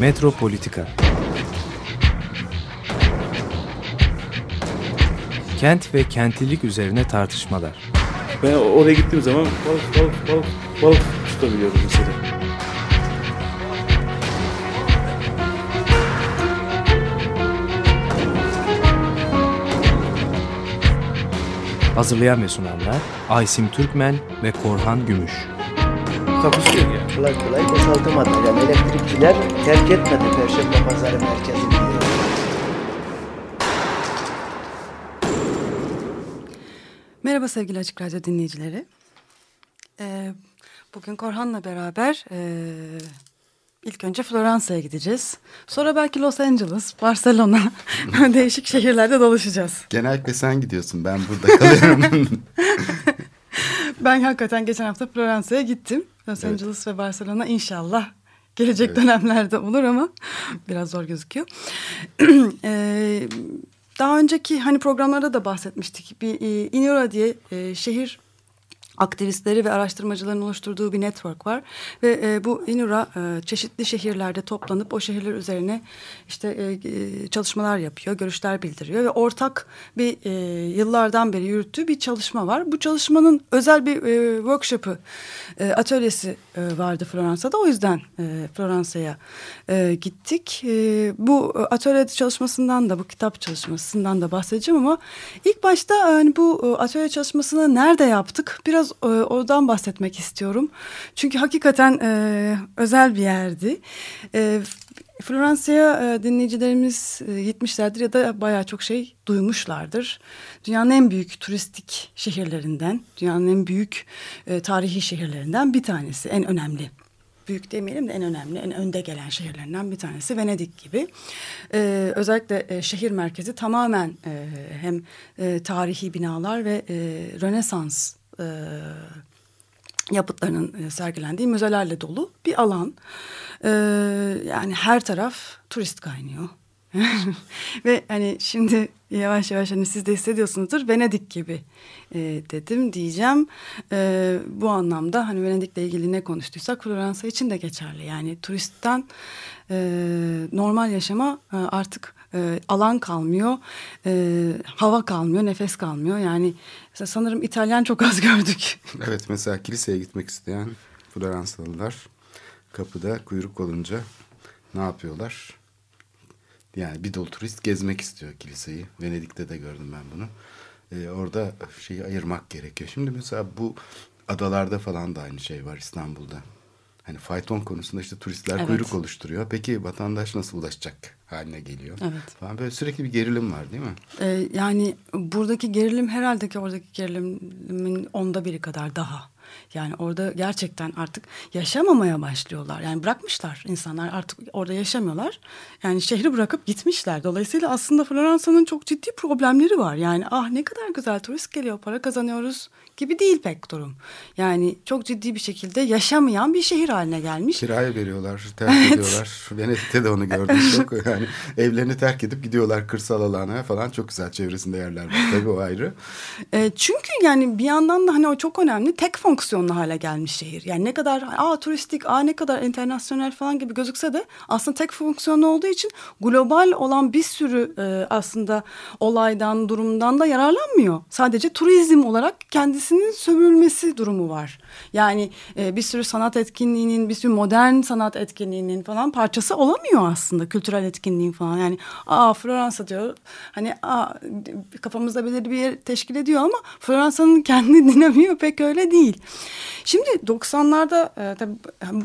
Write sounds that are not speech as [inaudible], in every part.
Metropolitika Kent ve kentlilik üzerine tartışmalar. Ben oraya gittiğim zaman balık balık balık balık tutabiliyorum mesela. Hazırlayan ve sunanlar Aysim Türkmen ve Korhan Gümüş. Takusu yok ya. kolay kolay boşaltamadı. Yani elektrikçiler terk etmedi Perşembe Pazarı merkezini. Merhaba sevgili Açık Radyo dinleyicileri. Ee, bugün Korhan'la beraber e, ilk önce Floransa'ya gideceğiz. Sonra belki Los Angeles, Barcelona, [laughs] [laughs] değişik şehirlerde dolaşacağız. Genellikle sen gidiyorsun. Ben burada kalıyorum. [laughs] Ben hakikaten geçen hafta Floransa'ya gittim. Los Evet. Angeles ve Barcelona inşallah gelecek Evet. dönemlerde olur ama [laughs] biraz zor gözüküyor. [clears throat] Ee, daha önceki hani programlarda da bahsetmiştik. Bir e, Inura diye e, şehir aktivistleri ve araştırmacıların oluşturduğu bir network var ve e, bu Inura e, çeşitli şehirlerde toplanıp o şehirler üzerine işte e, e, çalışmalar yapıyor, görüşler bildiriyor ve ortak bir e, yıllardan beri yürüttüğü bir çalışma var. Bu çalışmanın özel bir e, workshop'ı, e, atölyesi e, vardı Floransa'da. O yüzden e, Floransa'ya e, gittik. E, bu atölye çalışmasından da, bu kitap çalışmasından da bahsedeceğim ama ilk başta hani bu e, atölye çalışmasını nerede yaptık? Biraz e, oradan bahsetmek istiyorum. Çünkü hakikaten e, özel bir yerdi. E, Floransa'ya e, dinleyicilerimiz e, gitmişlerdir ya da bayağı çok şey duymuşlardır. Dünyanın en büyük turistik şehirlerinden, dünyanın en büyük e, tarihi şehirlerinden bir tanesi, en önemli. Büyük demeyelim de en önemli, en önde gelen şehirlerinden bir tanesi Venedik gibi. E, özellikle e, şehir merkezi tamamen e, hem e, tarihi binalar ve e, Rönesans e, yapıtlarının e, sergilendiği müzelerle dolu bir alan. Ee, yani her taraf turist kaynıyor. [laughs] Ve hani şimdi yavaş yavaş hani siz de hissediyorsunuzdur Venedik gibi e, dedim diyeceğim. E, bu anlamda hani Venedik'le ilgili ne konuştuysak Floransa için de geçerli. Yani turistten e, normal yaşama e, artık e, alan kalmıyor, e, hava kalmıyor, nefes kalmıyor. Yani sanırım İtalyan çok az [laughs] gördük. evet mesela kiliseye gitmek isteyen Floransalılar kapıda kuyruk olunca ne yapıyorlar? Yani bir dolu turist gezmek istiyor kiliseyi. Venedik'te de gördüm ben bunu. Ee, orada şeyi ayırmak gerekiyor. Şimdi mesela bu adalarda falan da aynı şey var İstanbul'da. Hani fayton konusunda işte turistler Evet. kuyruk oluşturuyor. Peki vatandaş nasıl ulaşacak haline geliyor? Evet. Falan böyle sürekli bir gerilim var değil mi? Ee, yani buradaki gerilim herhalde ki oradaki gerilimin onda biri kadar daha. Yani orada gerçekten artık yaşamamaya başlıyorlar. Yani bırakmışlar insanlar artık orada yaşamıyorlar. Yani şehri bırakıp gitmişler. Dolayısıyla aslında Floransa'nın çok ciddi problemleri var. Yani ah ne kadar güzel turist geliyor para kazanıyoruz gibi değil pek durum. Yani çok ciddi bir şekilde yaşamayan bir şehir haline gelmiş. Kiraya veriyorlar, terk ediyorlar. Venedik'te de onu gördüm [laughs] çok. Yani evlerini terk edip gidiyorlar kırsal alana falan. Çok güzel çevresinde yerler var. Tabii o ayrı. E, çünkü yani bir yandan da hani o çok önemli tek fonksiyonlu hale gelmiş şehir. Yani ne kadar aa turistik, aa ne kadar internasyonel falan gibi gözükse de aslında tek fonksiyonlu olduğu için global olan bir sürü e, aslında olaydan, durumdan da yararlanmıyor. Sadece turizm olarak kendisinin sömürülmesi durumu var. Yani e, bir sürü sanat etkinliğinin, bir sürü modern sanat etkinliğinin falan parçası olamıyor aslında kültürel etkinliğin falan. Yani aa Floransa diyor hani aa, kafamızda belirli bir yer teşkil ediyor ama Floransa'nın kendi [laughs] dinamiği pek öyle değil. Şimdi 90'larda e, tabii,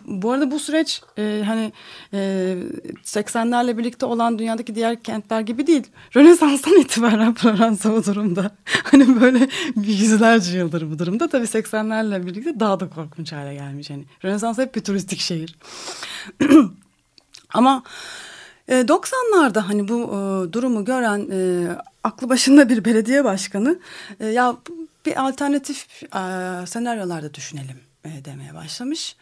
bu arada bu süreç e, hani e, 80'lerle birlikte olan dünyadaki diğer kentler gibi değil. Rönesans'tan [laughs] itibaren Floransa bu durumda. [laughs] Hani böyle yüzlerce yıldır bu durumda. Tabii 80'lerle birlikte daha da korkunç hale gelmiş. Hani Rönesans hep bir turistik şehir. [clears throat] Ama e, 90'larda hani bu e, durumu gören e, aklı başında bir belediye başkanı e, ya bir alternatif e, senaryolarda düşünelim e, demeye başlamış.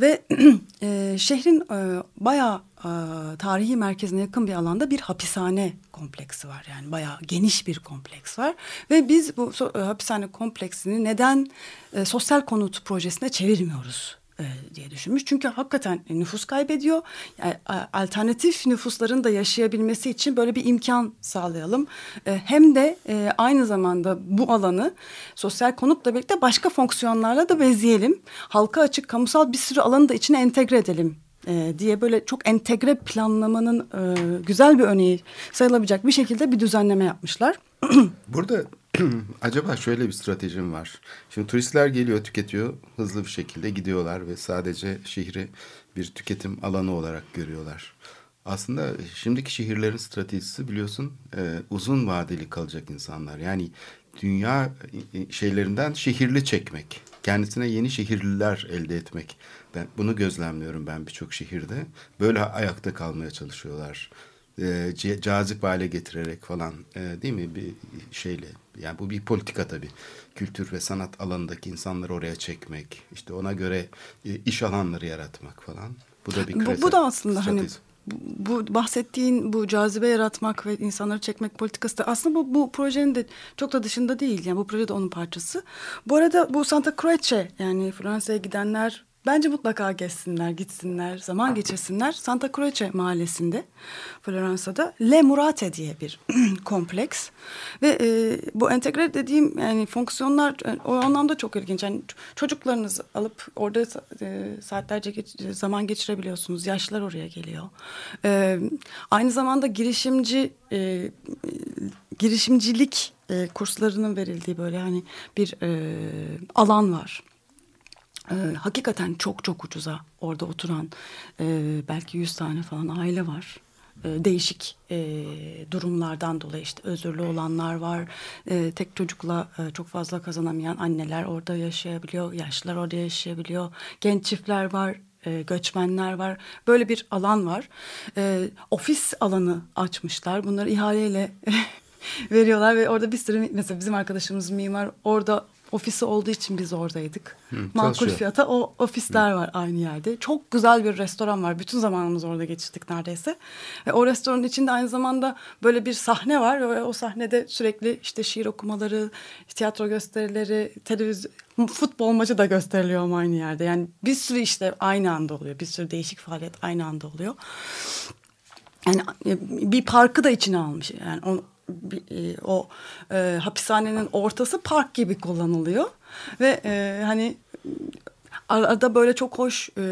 Ve [clears throat] e, şehrin e, bayağı e, tarihi merkezine yakın bir alanda bir hapishane kompleksi var. Yani bayağı geniş bir kompleks var. Ve biz bu so- e, hapishane kompleksini neden e, sosyal konut projesine çevirmiyoruz? E, diye düşünmüş. Çünkü hakikaten nüfus kaybediyor. Yani, alternatif nüfusların da yaşayabilmesi için böyle bir imkan sağlayalım. E, hem de e, aynı zamanda bu alanı sosyal konutla birlikte başka fonksiyonlarla da bezleyelim. Halka açık kamusal bir sürü alanı da içine entegre edelim e, diye böyle çok entegre planlamanın e, güzel bir örneği sayılabilecek bir şekilde bir düzenleme yapmışlar. [clears throat] Burada [clears throat] acaba şöyle bir stratejim var. Şimdi turistler geliyor, tüketiyor, hızlı bir şekilde gidiyorlar ve sadece şehri bir tüketim alanı olarak görüyorlar. Aslında şimdiki şehirlerin stratejisi biliyorsun e, uzun vadeli kalacak insanlar. Yani dünya e, şeylerinden şehirli çekmek. Kendisine yeni şehirliler elde etmek. Ben bunu gözlemliyorum ben birçok şehirde. Böyle ayakta kalmaya çalışıyorlar. E, cazip hale getirerek falan e, değil mi bir şeyle. Yani bu bir politika tabii. Kültür ve sanat alanındaki insanları oraya çekmek. işte ona göre e, iş alanları yaratmak falan. Bu da bir bu, bu da aslında hani strateji. hani bu bahsettiğin bu cazibe yaratmak ve insanları çekmek politikası da aslında bu, bu projenin de çok da dışında değil. Yani bu proje de onun parçası. Bu arada bu Santa Croce yani Fransa'ya gidenler Bence mutlaka gezsinler, gitsinler, zaman geçirsinler. Santa Croce mahallesinde, Floransa'da Le Murate diye bir [clears throat] kompleks. Ve e, bu entegre dediğim yani fonksiyonlar e, o anlamda çok ilginç. Yani çocuklarınızı alıp orada e, saatlerce geç, zaman geçirebiliyorsunuz. Yaşlılar oraya geliyor. E, aynı zamanda girişimci e, girişimcilik e, kurslarının verildiği böyle hani bir e, alan var e, hakikaten çok çok ucuza orada oturan e, belki yüz tane falan aile var. E, değişik e, durumlardan dolayı işte özürlü olanlar var. E, tek çocukla e, çok fazla kazanamayan anneler orada yaşayabiliyor. Yaşlılar orada yaşayabiliyor. Genç çiftler var e, göçmenler var. Böyle bir alan var. E, ofis alanı açmışlar. Bunları ihaleyle [laughs] veriyorlar ve orada bir sürü mesela bizim arkadaşımız mimar orada ofisi olduğu için biz oradaydık. Hı, Makul fiyata o ofisler Hı. var aynı yerde. Çok güzel bir restoran var. Bütün zamanımızı orada geçirdik neredeyse. Ve o restoranın içinde aynı zamanda böyle bir sahne var. Ve o sahnede sürekli işte şiir okumaları, tiyatro gösterileri, televizyon, futbol maçı da gösteriliyor ama aynı yerde. Yani bir sürü işte aynı anda oluyor. Bir sürü değişik faaliyet aynı anda oluyor. Yani e, bir parkı da içine almış. Yani e, o e, hapishanenin ortası park gibi kullanılıyor ve e, hani arada böyle çok hoş e,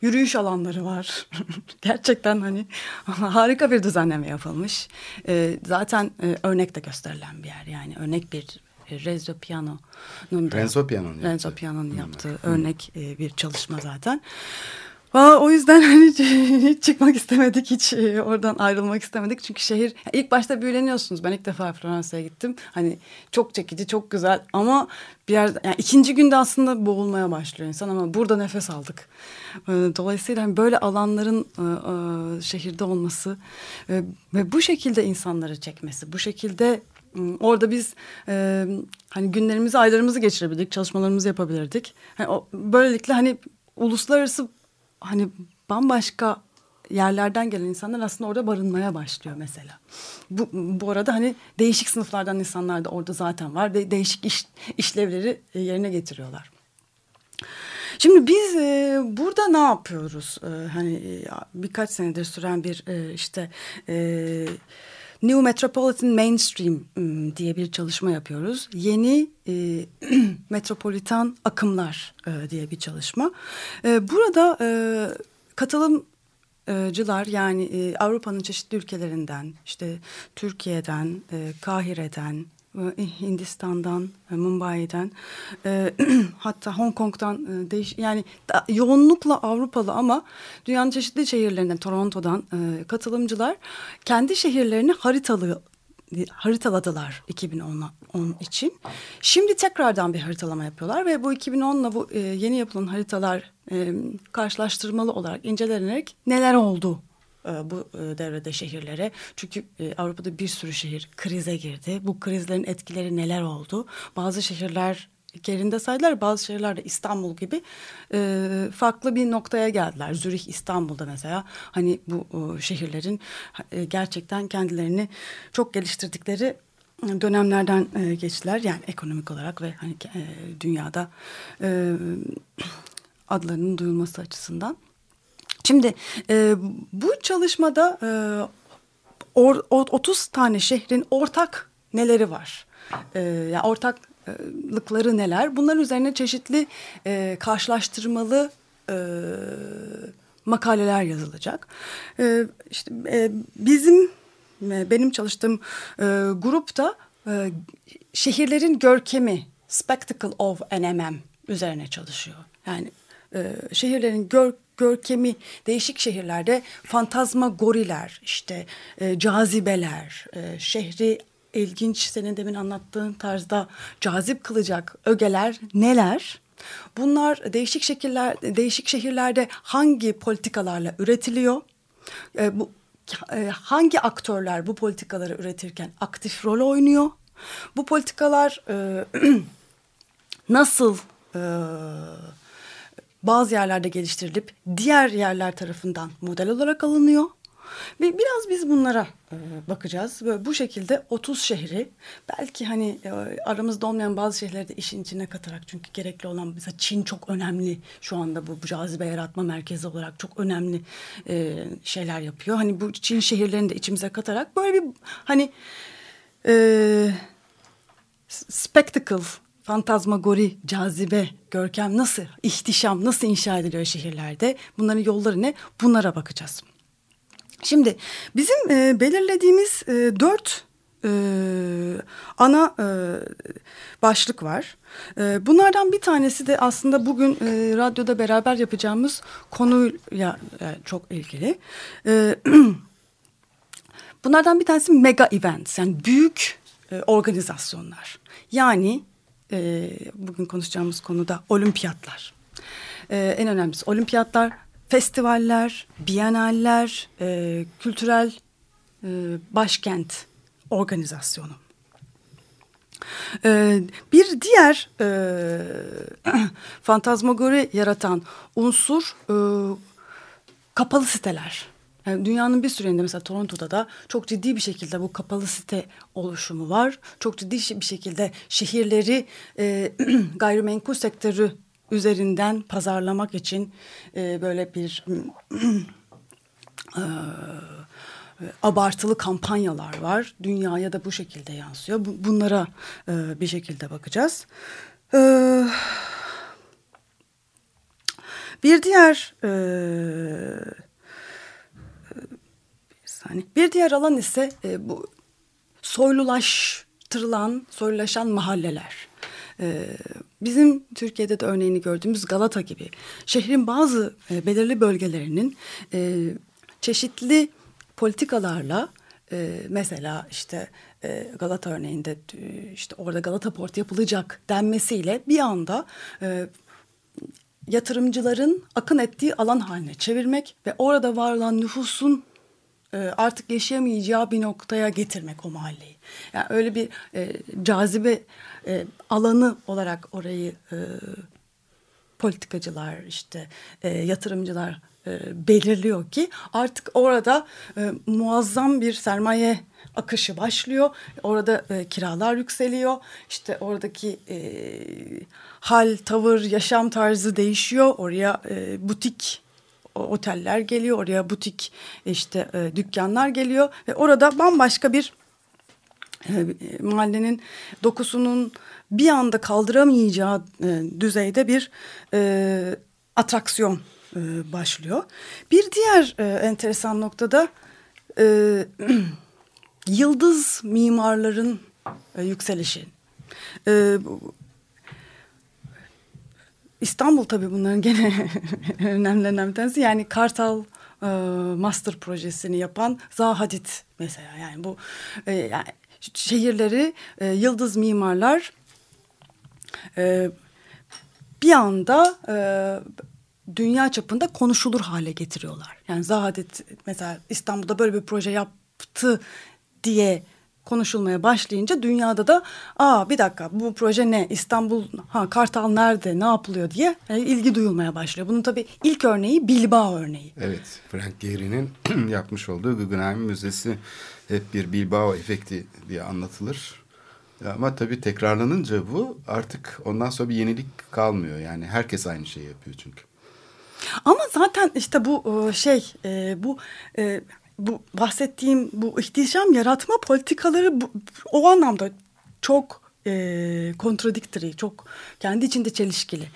yürüyüş alanları var. [laughs] Gerçekten hani [laughs] harika bir düzenleme yapılmış. E, zaten e, örnek de gösterilen bir yer yani örnek bir Renzo Piano'nun Renzo Piano'nun Renzo Piano'nun yaptığı hmm. örnek e, bir çalışma zaten. Valla o yüzden [laughs] hani hiç çıkmak istemedik, hiç e, oradan ayrılmak istemedik. Çünkü şehir ilk başta büyüleniyorsunuz. Ben ilk defa Fransa'ya gittim. Hani çok çekici, çok güzel ama bir yer yani ikinci günde aslında boğulmaya başlıyor insan ama burada nefes aldık. E, dolayısıyla hani böyle alanların e, şehirde olması ve bu şekilde insanları çekmesi, bu şekilde Orada biz e, hani günlerimizi, aylarımızı geçirebilirdik, çalışmalarımızı yapabilirdik. Yani o, böylelikle hani uluslararası hani bambaşka yerlerden gelen insanlar aslında orada barınmaya başlıyor mesela. Bu, bu arada hani değişik sınıflardan insanlar da orada zaten var ve değişik iş, işlevleri e, yerine getiriyorlar. Şimdi biz e, burada ne yapıyoruz? E, hani e, birkaç senedir süren bir e, işte e, New Metropolitan Mainstream ıı, diye bir çalışma yapıyoruz. Yeni e, [clears throat] metropolitan akımlar e, diye bir çalışma. E, burada e, katılımcılar yani e, Avrupa'nın çeşitli ülkelerinden, işte Türkiye'den, Kahire'den, Hindistan'dan, e, Mumbai'den e, [clears throat] hatta Hong Kong'dan e, değiş yani yoğunlukla Avrupalı ama dünyanın çeşitli şehirlerinden Toronto'dan e, katılımcılar kendi şehirlerini haritalı haritaladılar 2010 için. Şimdi tekrardan bir haritalama yapıyorlar ve bu 2010'la bu yeni yapılan haritalar karşılaştırmalı olarak incelenerek neler oldu bu e, devrede şehirlere. Çünkü e, Avrupa'da bir sürü şehir krize girdi. Bu krizlerin etkileri neler oldu? Bazı şehirler yerinde saydılar. Bazı şehirlerde İstanbul gibi farklı bir noktaya geldiler. Zürih, İstanbul'da mesela hani bu şehirlerin gerçekten kendilerini çok geliştirdikleri dönemlerden geçtiler. Yani ekonomik olarak ve hani dünyada adlarının duyulması açısından. Şimdi e, bu çalışmada e, or, 30 tane şehrin ortak neleri var? E, yani ortaklıkları neler? Bunların üzerine çeşitli e, karşılaştırmalı e, makaleler yazılacak. E, işte e, bizim e, benim çalıştığım e, grupta e, şehirlerin görkemi spectacle of NMM üzerine çalışıyor. Yani e, şehirlerin gör, görkemi değişik şehirlerde fantazma goriler, işte e, cazibeler, e, şehri ilginç senin demin anlattığın tarzda cazip kılacak ögeler neler? Bunlar değişik şekiller, değişik şehirlerde hangi politikalarla üretiliyor? E, bu e, hangi aktörler bu politikaları üretirken aktif rol oynuyor? Bu politikalar e, [clears throat] nasıl e, bazı yerlerde geliştirilip diğer yerler tarafından model olarak alınıyor? Ve biraz biz bunlara e, bakacağız. Böyle bu şekilde 30 şehri belki hani e, aramızda olmayan bazı şehirleri de işin içine katarak çünkü gerekli olan mesela Çin çok önemli şu anda bu, bu cazibe yaratma merkezi olarak çok önemli e, şeyler yapıyor. Hani bu Çin şehirlerini de içimize katarak böyle bir hani e, spectacle fantazmagori, cazibe, görkem nasıl, ihtişam nasıl inşa ediliyor şehirlerde? Bunların yolları ne? Bunlara bakacağız. Şimdi bizim e, belirlediğimiz e, dört e, ana e, başlık var. E, bunlardan bir tanesi de aslında bugün e, radyoda beraber yapacağımız konuyla e, çok ilgili. E, [clears throat] bunlardan bir tanesi mega events yani büyük e, organizasyonlar. Yani e, bugün konuşacağımız konuda olimpiyatlar. E, en önemlisi olimpiyatlar festivaller, biyenaller, e, kültürel e, başkent organizasyonu. E, bir diğer e, [clears throat] fantazmagori yaratan unsur e, kapalı siteler. Yani dünyanın bir sürü mesela Toronto'da da çok ciddi bir şekilde bu kapalı site oluşumu var. Çok ciddi bir şekilde şehirleri e, [clears throat] gayrimenkul sektörü üzerinden pazarlamak için e, böyle bir [clears throat] e, abartılı kampanyalar var. Dünyaya da bu şekilde yansıyor. Bu, bunlara e, bir şekilde bakacağız. E, bir diğer e, saniye. Bir diğer alan ise e, bu soylulaştırılan, soylulaşan mahalleler. Ee, bizim Türkiye'de de örneğini gördüğümüz Galata gibi şehrin bazı e, belirli bölgelerinin e, çeşitli politikalarla e, mesela işte Galata örneğinde işte orada Galata Port yapılacak denmesiyle bir anda yatırımcıların akın ettiği alan haline çevirmek ve orada var olan nüfusun artık yaşayamayacağı bir noktaya getirmek o mahalleyi. Yani öyle bir e, cazibe e, alanı olarak orayı e, politikacılar işte e, yatırımcılar e, belirliyor ki artık orada e, muazzam bir sermaye akışı başlıyor. Orada e, kiralar yükseliyor. İşte oradaki e, hal, tavır, yaşam tarzı değişiyor. Oraya e, butik oteller geliyor. Oraya butik işte e, dükkanlar geliyor ve orada bambaşka bir e, mahallenin dokusunun bir anda kaldıramayacağı e, düzeyde bir e, atraksiyon e, başlıyor. Bir diğer e, enteresan noktada e, [clears throat] yıldız mimarların e, yükselişi. E, İstanbul tabii bunların gene [laughs] önemlilerinden bir tanesi. Yani Kartal e, Master projesini yapan Zaha Hadid mesela. Yani bu e, yani şehirleri e, yıldız mimarlar e, bir anda e, dünya çapında konuşulur hale getiriyorlar. Yani Zahadet mesela İstanbul'da böyle bir proje yaptı diye konuşulmaya başlayınca dünyada da aa bir dakika bu proje ne İstanbul ha Kartal nerede ne yapılıyor diye yani ilgi duyulmaya başlıyor. Bunun tabii ilk örneği Bilbao örneği. Evet Frank Gehry'nin [clears throat] yapmış olduğu Guggenheim Müzesi hep bir Bilbao efekti diye anlatılır. Ama tabii tekrarlanınca bu artık ondan sonra bir yenilik kalmıyor. Yani herkes aynı şeyi yapıyor çünkü. Ama zaten işte bu e, şey e, bu e, bu bahsettiğim bu ihtişam yaratma politikaları bu, o anlamda çok e, kontradiktory, çok kendi içinde çelişkili.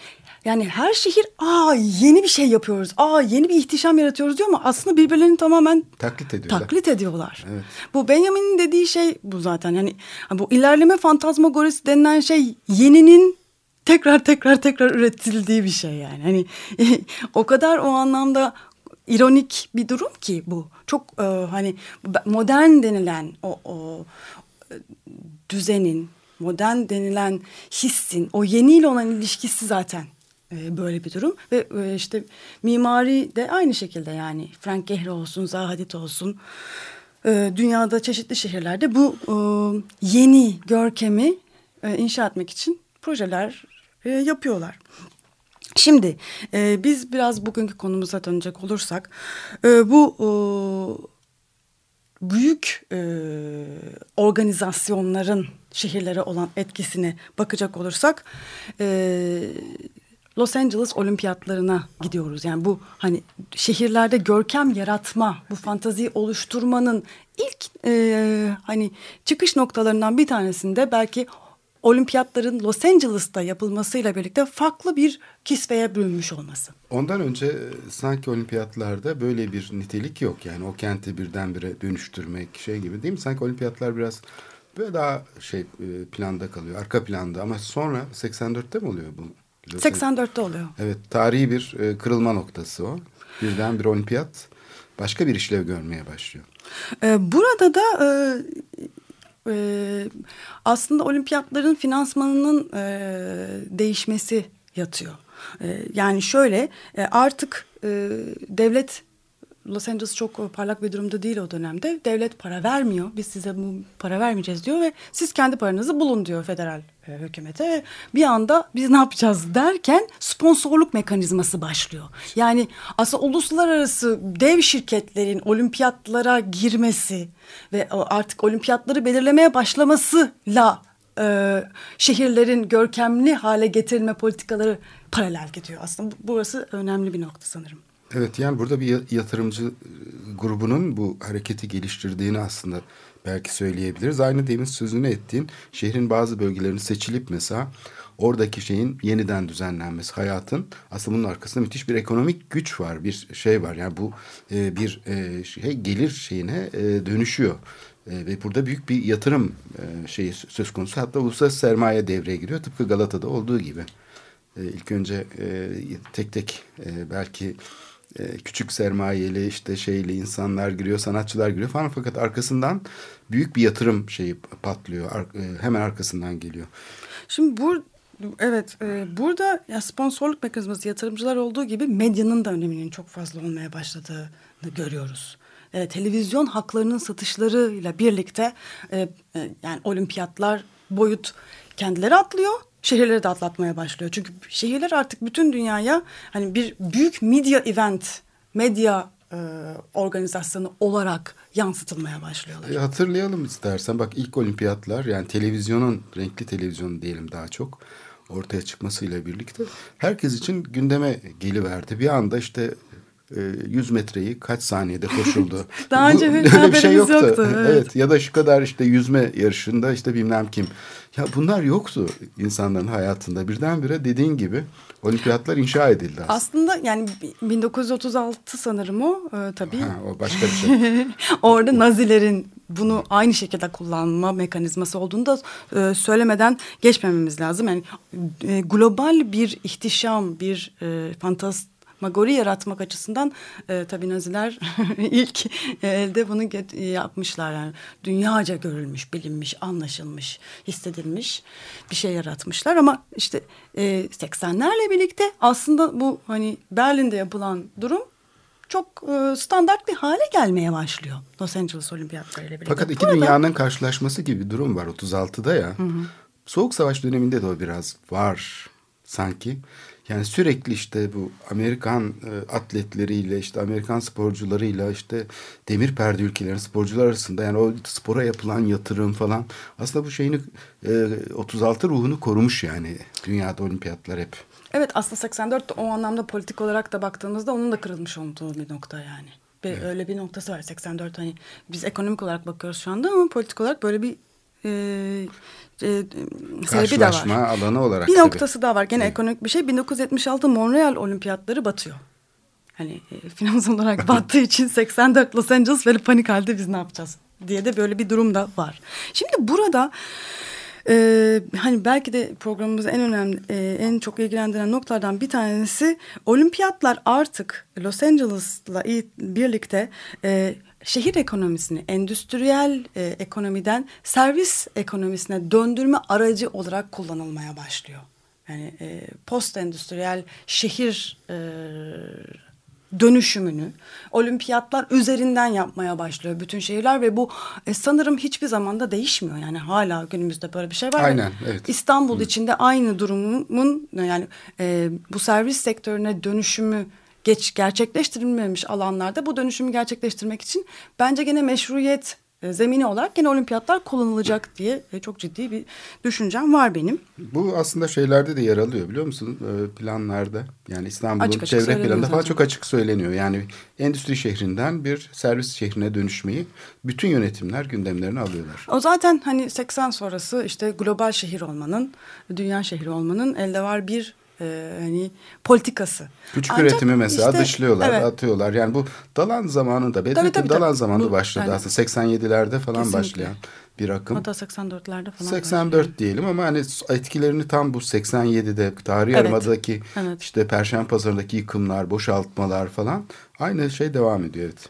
Yani her şehir aa yeni bir şey yapıyoruz, aa yeni bir ihtişam yaratıyoruz diyor ama aslında birbirlerini tamamen Taklit ediyorlar. taklit ediyorlar. Evet. Bu Benjamin'in dediği şey bu zaten. Yani bu ilerleme fantazmagorisi denilen şey yeninin tekrar tekrar tekrar üretildiği bir şey yani. Hani [laughs] o kadar o anlamda ironik bir durum ki bu. Çok e, hani modern denilen o, o e, düzenin, modern denilen hissin, o yeniyle olan ilişkisi zaten e, böyle bir durum. Ve e, işte mimari de aynı şekilde yani Frank Gehry olsun, Zaha Hadid olsun e, dünyada çeşitli şehirlerde bu e, yeni görkemi e, inşa etmek için projeler e, yapıyorlar. Şimdi e, biz biraz bugünkü konumuza dönecek olursak e, bu e, büyük e, organizasyonların şehirlere olan etkisine bakacak olursak e, Los Angeles olimpiyatlarına gidiyoruz. Yani bu hani şehirlerde görkem yaratma, bu fantaziyi oluşturmanın ilk e, hani çıkış noktalarından bir tanesinde belki olimpiyatların Los Angeles'ta yapılmasıyla birlikte farklı bir kisveye bürünmüş olması. Ondan önce e, sanki olimpiyatlarda böyle bir nitelik yok. Yani o kenti birdenbire dönüştürmek şey gibi değil mi? Sanki olimpiyatlar biraz böyle daha şey e, planda kalıyor. Arka planda ama sonra 84'te mi oluyor bu? 84'te oluyor. Evet tarihi bir e, kırılma noktası o. Birden bir olimpiyat başka bir işlev görmeye başlıyor. Burada da e, aslında olimpiyatların finansmanının e, değişmesi yatıyor. E, yani şöyle e, artık e, devlet Los Angeles çok parlak bir durumda değil o dönemde. Devlet para vermiyor. Biz size bu para vermeyeceğiz diyor ve siz kendi paranızı bulun diyor federal e, hükümete. Bir anda biz ne yapacağız derken sponsorluk mekanizması başlıyor. Yani aslında uluslararası dev şirketlerin olimpiyatlara girmesi ve artık olimpiyatları belirlemeye başlamasıyla e, şehirlerin görkemli hale getirilme politikaları paralel gidiyor. Aslında burası önemli bir nokta sanırım. Evet yani burada bir yatırımcı e, grubunun bu hareketi geliştirdiğini aslında belki söyleyebiliriz. Aynı demin sözünü ettiğin şehrin bazı bölgelerinin seçilip mesela oradaki şeyin yeniden düzenlenmesi, hayatın aslında bunun arkasında müthiş bir ekonomik güç var, bir şey var. Yani bu e, bir e, şey gelir şeyine e, dönüşüyor. E, ve burada büyük bir yatırım e, şeyi söz konusu. Hatta uluslararası sermaye devreye giriyor tıpkı Galata'da olduğu gibi. E, ilk önce e, tek tek e, belki e, küçük sermayeli işte şeyli insanlar giriyor, sanatçılar giriyor falan fakat arkasından büyük bir yatırım şeyi patlıyor. Ar, e, hemen arkasından geliyor. Şimdi bu evet e, burada ya sponsorluk mekanizması yatırımcılar olduğu gibi medyanın da öneminin çok fazla olmaya başladığını görüyoruz. E, televizyon haklarının satışlarıyla birlikte e, e, yani olimpiyatlar boyut kendileri atlıyor şehirleri de atlatmaya başlıyor. Çünkü şehirler artık bütün dünyaya hani bir büyük medya event, medya e, organizasyonu olarak yansıtılmaya başlıyorlar. E, hatırlayalım istersen bak ilk olimpiyatlar yani televizyonun renkli televizyon diyelim daha çok ortaya çıkmasıyla birlikte herkes için gündeme geliverdi. Bir anda işte 100 e, metreyi kaç saniyede koşuldu. [laughs] Daha önce bir, [laughs] öyle bir şey yoktu. yoktu [laughs] evet. evet. Ya da şu kadar işte yüzme yarışında işte bilmem kim. Ya bunlar yoktu insanların hayatında. Birdenbire dediğin gibi olimpiyatlar inşa edildi aslında. Aslında yani 1936 sanırım o e, tabii. Ha, o başka bir şey. Orada Nazilerin bunu aynı şekilde kullanma mekanizması olduğunu da e, söylemeden geçmememiz lazım. Yani e, global bir ihtişam, bir e, fantast magori yaratmak açısından e, tabii Naziler [laughs] ilk elde bunu yapmışlar. Yani dünyaca görülmüş, bilinmiş, anlaşılmış, hissedilmiş bir şey yaratmışlar. Ama işte e, 80'lerle birlikte aslında bu hani Berlin'de yapılan durum çok e, standart bir hale gelmeye başlıyor Los Angeles Olimpiyatları ile birlikte. Fakat iki Burada... dünyanın karşılaşması gibi bir durum var 36'da ya. Hı hı. Soğuk Savaş döneminde de o biraz var sanki. Yani sürekli işte bu Amerikan e, atletleriyle işte Amerikan sporcularıyla işte demir perde ülkelerin sporcular arasında yani o spora yapılan yatırım falan aslında bu şeyini e, 36 ruhunu korumuş yani dünyada olimpiyatlar hep. Evet aslında 84 o anlamda politik olarak da baktığımızda onun da kırılmış olduğu bir nokta yani. Bir, evet. Öyle bir noktası var 84 hani biz ekonomik olarak bakıyoruz şu anda ama politik olarak böyle bir e, e, sebebi de var. alanı olarak. Bir tabii. noktası da var gene evet. ekonomik bir şey 1976 Montreal olimpiyatları batıyor. Hani e, finans olarak [laughs] battığı için 84 Los Angeles böyle panik halde biz ne yapacağız diye de böyle bir durum da var. Şimdi burada ee, hani belki de programımızı en önemli, e, en çok ilgilendiren noktalardan bir tanesi olimpiyatlar artık Los Angeles'la birlikte e, şehir ekonomisini endüstriyel e, ekonomiden servis ekonomisine döndürme aracı olarak kullanılmaya başlıyor. Yani e, post endüstriyel şehir e, dönüşümünü olimpiyatlar üzerinden yapmaya başlıyor bütün şehirler ve bu e, sanırım hiçbir zaman da değişmiyor. Yani hala günümüzde böyle bir şey var. Aynen, evet. İstanbul Hı. içinde aynı durumun yani e, bu servis sektörüne dönüşümü geç gerçekleştirilmemiş alanlarda bu dönüşümü gerçekleştirmek için bence gene meşruiyet e, zemini olarak gene olimpiyatlar kullanılacak diye e, çok ciddi bir düşüncem var benim. Bu aslında şeylerde de yer alıyor biliyor musun e, planlarda yani İstanbul'un çevre planında falan çok açık söyleniyor. Yani endüstri şehrinden bir servis şehrine dönüşmeyi bütün yönetimler gündemlerine alıyorlar. O zaten hani 80 sonrası işte global şehir olmanın, dünya şehri olmanın elde var bir e, hani politikası. Küçük Ancak üretimi mesela işte, dışlıyorlar, evet. atıyorlar. Yani bu Dalan zamanında, Bedrettin Dalan tabii. zamanında bu, başladı yani, aslında 87'lerde falan kesinlikle. başlayan bir akım. Hatta 84'lerde falan. 84 başlıyor. diyelim ama hani etkilerini tam bu 87'de tarihi evet. yarımadaki evet. işte Perşembe Pazarı'ndaki yıkımlar, boşaltmalar falan aynı şey devam ediyor evet.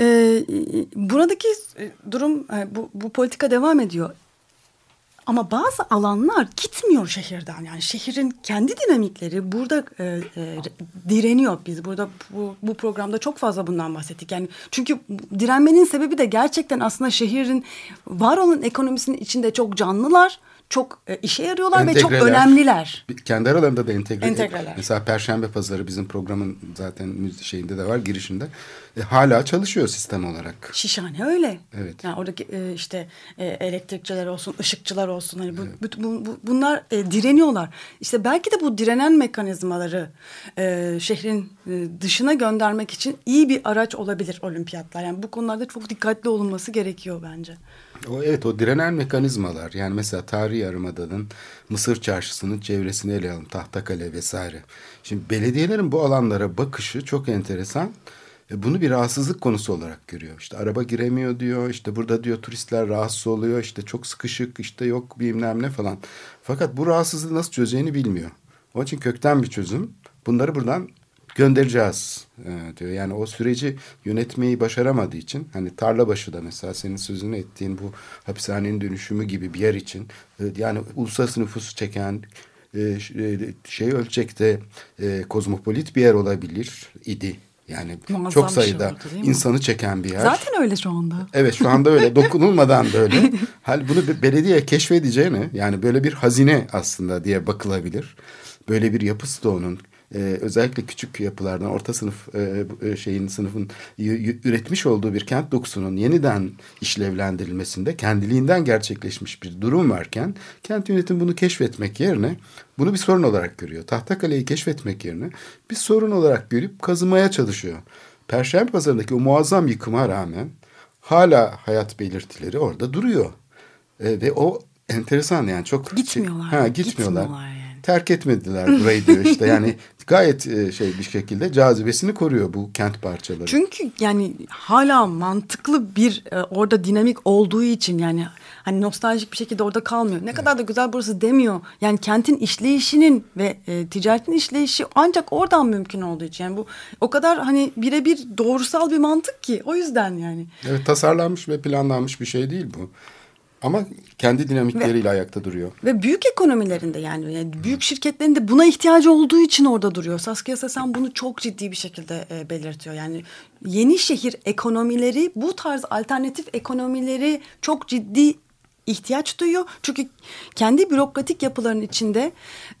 Ee, buradaki durum e, bu, bu politika devam ediyor. Ama bazı alanlar gitmiyor şehirden. Yani şehrin kendi dinamikleri burada e, e, direniyor. Biz burada bu, bu programda çok fazla bundan bahsettik. Yani çünkü direnmenin sebebi de gerçekten aslında şehrin var olan ekonomisinin içinde çok canlılar çok e, işe yarıyorlar Entegreler. ve çok önemliler. Kendi aralarında da entegre. Entegreler. Mesela Perşembe Pazarı bizim programın zaten şeyinde de var girişinde. E, hala çalışıyor sistem olarak. Şişhane öyle. Evet. Yani oradaki e, işte e, elektrikçiler olsun, ışıkçılar olsun hani bu, evet. bu, bu, bu bunlar e, direniyorlar. İşte belki de bu direnen mekanizmaları e, şehrin e, dışına göndermek için iyi bir araç olabilir olimpiyatlar. Yani bu konularda çok dikkatli olunması gerekiyor bence. O evet o direnen mekanizmalar yani mesela tarihi yarımadanın Mısır çarşısının çevresini ele alalım Tahtakale vesaire. Şimdi belediyelerin bu alanlara bakışı çok enteresan. E bunu bir rahatsızlık konusu olarak görüyor. İşte araba giremiyor diyor. İşte burada diyor turistler rahatsız oluyor. İşte çok sıkışık işte yok bilmem ne falan. Fakat bu rahatsızlığı nasıl çözeceğini bilmiyor. Onun için kökten bir çözüm. Bunları buradan göndereceğiz e, diyor. Yani o süreci yönetmeyi başaramadığı için hani tarla başı da mesela senin sözünü ettiğin bu hapishanenin dönüşümü gibi bir yer için e, yani uluslararası nüfusu çeken e, şey ölçekte e, kozmopolit bir yer olabilir idi. Yani Muazzam çok şey sayıda şey oldu, insanı çeken bir yer. Zaten öyle şu anda. Evet şu anda öyle dokunulmadan da öyle. [laughs] Hal bunu belediye keşfedeceğini yani böyle bir hazine aslında diye bakılabilir. Böyle bir yapı stoğunun e, özellikle küçük yapılardan orta sınıf e, e şeyin sınıfın üretmiş olduğu bir kent dokusunun yeniden işlevlendirilmesinde kendiliğinden gerçekleşmiş bir durum varken kent yönetim bunu keşfetmek yerine bunu bir sorun olarak görüyor. Tahtakale'yi keşfetmek yerine bir sorun olarak görüp kazımaya çalışıyor. Perşembe pazarındaki o muazzam yıkıma rağmen hala hayat belirtileri orada duruyor. E, ve o enteresan yani çok gitmiyorlar. Şey, ha, gitmiyorlar. gitmiyorlar yani. Terk etmediler burayı diyor işte [laughs] yani gayet e, şey bir şekilde cazibesini koruyor bu kent parçaları. Çünkü yani hala mantıklı bir e, orada dinamik olduğu için yani hani nostaljik bir şekilde orada kalmıyor. Ne evet. kadar da güzel burası demiyor. Yani kentin işleyişinin ve e, ticaretin işleyişi ancak oradan mümkün olduğu için. Yani bu o kadar hani birebir doğrusal bir mantık ki o yüzden yani. Evet tasarlanmış ve planlanmış bir şey değil bu. Ama kendi dinamikleriyle ve, ayakta duruyor. Ve büyük ekonomilerinde yani, yani büyük şirketlerinde buna ihtiyacı olduğu için orada duruyor. Saskia Sasan bunu çok ciddi bir şekilde e, belirtiyor. Yani yeni şehir ekonomileri bu tarz alternatif ekonomileri çok ciddi ihtiyaç duyuyor. Çünkü kendi bürokratik yapıların içinde